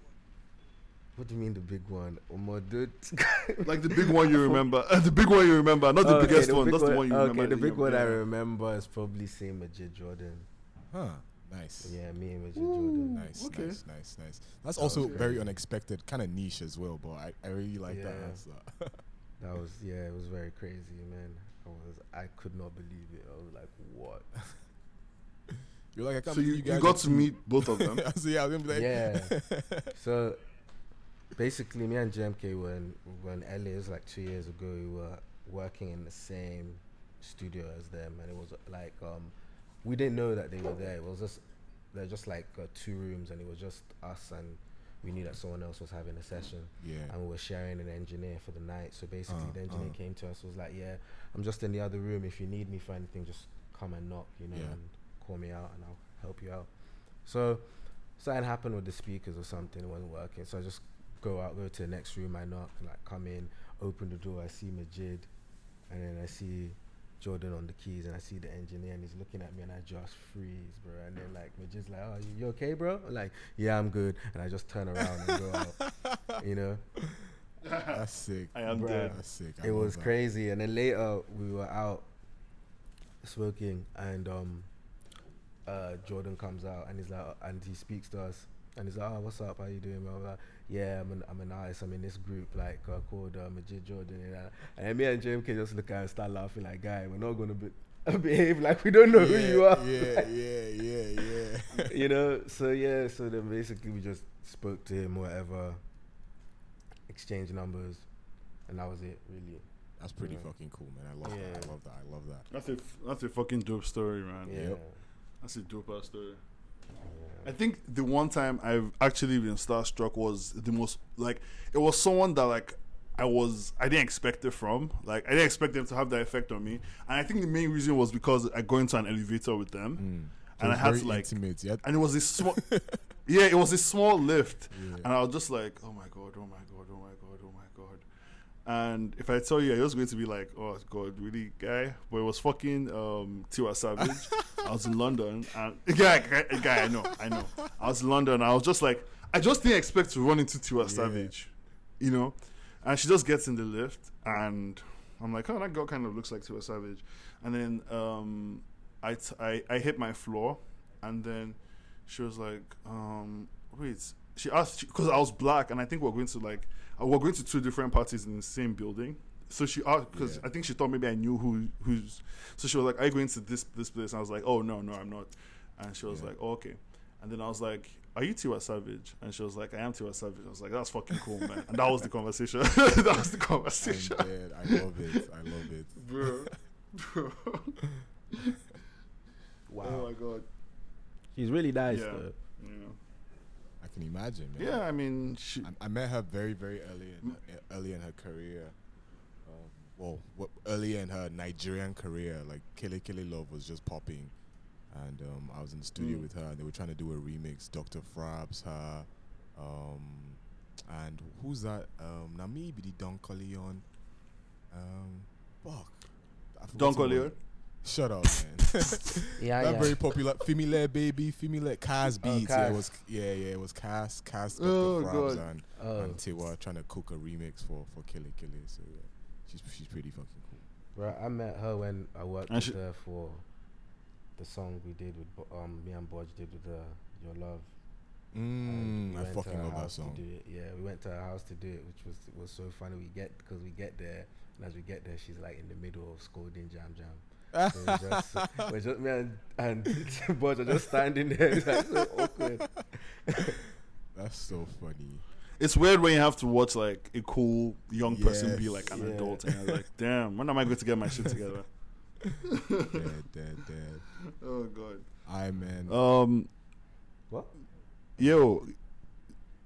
What do you mean the big one? Omo, dude. Like the big one you remember. Uh, the big one you remember, not the Okay, biggest the one. big That's the one you okay, remember. the big one I remember is probably same with J Jordan. Huh. Nice. Yeah, me and J Jordan. Nice, Okay. nice, nice, nice. That's That also very unexpected, kind of niche as well. But I, I really like that. Answer. That was yeah, it was very crazy, man. I was I could not believe it. I was like, what? You're like, I can't So you, believe you guys got to meet both of them. so yeah, I was gonna be like, yeah. so basically, me and JMK when in LA. Was like two years ago. We were working in the same studio as them, and it was like um, we didn't know that they were there. It was just they're just like uh, two rooms, and it was just us and we knew that someone else was having a session, Yeah. and we were sharing an engineer for the night. So basically, Uh, the engineer uh. came to us was like, "Yeah, I'm just in the other room. If you need me for anything, just come and knock, you know, Yeah. and call me out, and I'll help you out." So something happened with the speakers or something. It wasn't working. So I just go out, go to the next room. I knock, like come in, open the door. I see Majid, and then I see Jordan on the keys, and I see the engineer, and he's looking at me, and I just freeze, bro. And then like Majid's like, "Oh, you, you okay, bro?" I'm like, "Yeah, I'm good." And I just turn around and go out. You know, That's sick. I am Bruh. dead. That's sick. I it was that. crazy. And then later we were out smoking, and um, uh, Jordan comes out and he's like, and he speaks to us, and he's like, "Oh, what's up? How you doing?" Blah, blah, blah. Yeah, I'm an I'm an artist. I'm in this group like uh, called uh, Majid Jordan, and, uh, and then me and JMK just look at and start laughing like, "Guy, we're not gonna be." behave like we don't know yeah, who you are Yeah, yeah, yeah, yeah. you know so yeah so then basically we just spoke to him whatever exchange numbers and that was it really That's pretty Yeah. fucking cool, man. I love Yeah. that. I love that. I love that. That's a f- that's a fucking dope story, man. yeah, Yep. That's a dope ass story. I think the one time I've actually been starstruck was the most like it was someone that like I was I didn't expect it from. Like I didn't expect them to have that effect on me. And I think the main reason was because I go into an elevator with them Mm. and I had to like intimate. Yeah. and it was a small Yeah, it was a small lift. Yeah. And I was just like, Oh my god, oh my oh my god, oh my god. And if I tell you, I was going to be like, "Oh God, really, guy?" But it was fucking um, Tiwa Savage. I was in London, and guy, guy, guy, I know, I know. I was in London. I was just like, I just didn't expect to run into Tiwa Yeah. Savage, you know. And she just gets in the lift, and I'm like, "Oh, that girl kind of looks like Tiwa Savage." And then um, I, t- I I hit my floor, and then she was like, um, "Wait." She asked because I was black, and I think we're going to like uh, we're going to two different parties in the same building. So she asked because Yeah. I think she thought maybe I knew who who's. So she was like, "Are you going to this this place?" And I was like, "Oh no, no, I'm not." And she was Yeah. like, oh, "Okay." And then I was like, "Are you Tiwa Savage?" And she was like, "I am Tiwa Savage." I was like, "That's fucking cool, man." And that was the conversation. that was the I'm conversation, dead. I love it. I love it. bro. bro. wow Oh my god. she's really nice Yeah. though Yeah. Can imagine, man. Yeah, I mean, she, I, I met her very, very early in her, early in her career. Um, well, what, early in her Nigerian career, like Kele Kele Love was just popping, and um, I was in the studio Mm. with her, and they were trying to do a remix. Dr. Frabz, her, um, and who's that? Um, Nami Bidi Don Corleone. Um, fuck. Don. Corleone? Shut up, man. yeah that yeah very popular Femile baby, Femile Cas Oh, beats. yeah, it was yeah, yeah, it was Cas, Cas, Dr. Oh, Frabz and, oh and Tiwa trying to cook a remix for for Kele Kele. So yeah, she's she's pretty fucking cool. bro i met her when i worked And with she- her for the song we did with um me and Bodge did with uh, your love Mm, we I fucking love that song. Yeah, we went to her house to do it, which was was so funny. We get because we get there, and as we get there, she's like in the middle of scolding Jam Jam. So we're just, we're just me and and Bodge are just standing there. It's like so awkward. That's so funny. it's weird when you have to watch like a cool young person be Yes. like an Yeah. adult, and you're like, "Damn, when am I going to get my shit together?" dead, dead, dead. Oh god. I man. Um, What? yo,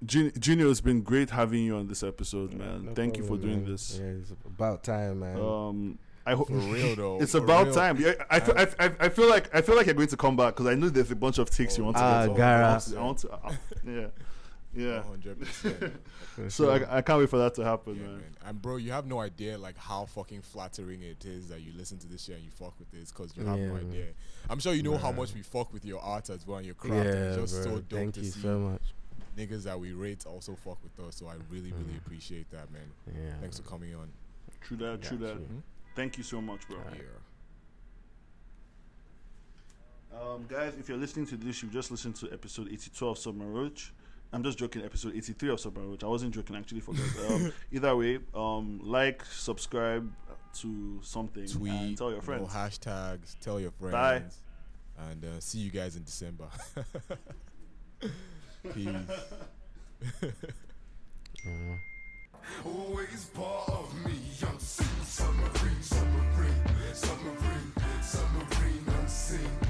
Jun- Junior, it's been great having you on this episode, man. No Thank you for problem, doing man. this. Yeah, it's about time, man. Um, I hope for real though. it's for about real. time. Yeah, I, feel, I, I, I feel like I feel like you're going to come back because I know there's a bunch of takes you want to Ah, get on. Gara. I want to, I want to uh, yeah, yeah. 100%. So sure. I, I can't wait for that to happen, Yeah, man. man. And bro, you have no idea like how fucking flattering it is that you listen to this shit and you fuck with this because you have Yeah, no man. idea. I'm sure you know how much we fuck with your art as well and your craft. yeah, and it's just bro. so dope Thank to you see so much. niggas that we rate also fuck with us. So I really, really Mm. appreciate that, man. Yeah. Thanks for coming on. True that, true Got that. You. Thank you so much, bro. Alright. Yeah. Um, guys, if you're listening to this, you've just listened to episode 82 of Submarine Roach. I'm just joking, episode 83 of Submarine Roach. I wasn't joking, actually, for guys. Um, either way, um, like, subscribe to something, Tweet, and tell your you know, friends. hashtags, tell your friends. Bye. And uh, see you guys in December. Peace always part of me. Unseen submarine, submarine, submarine, submarine unseen.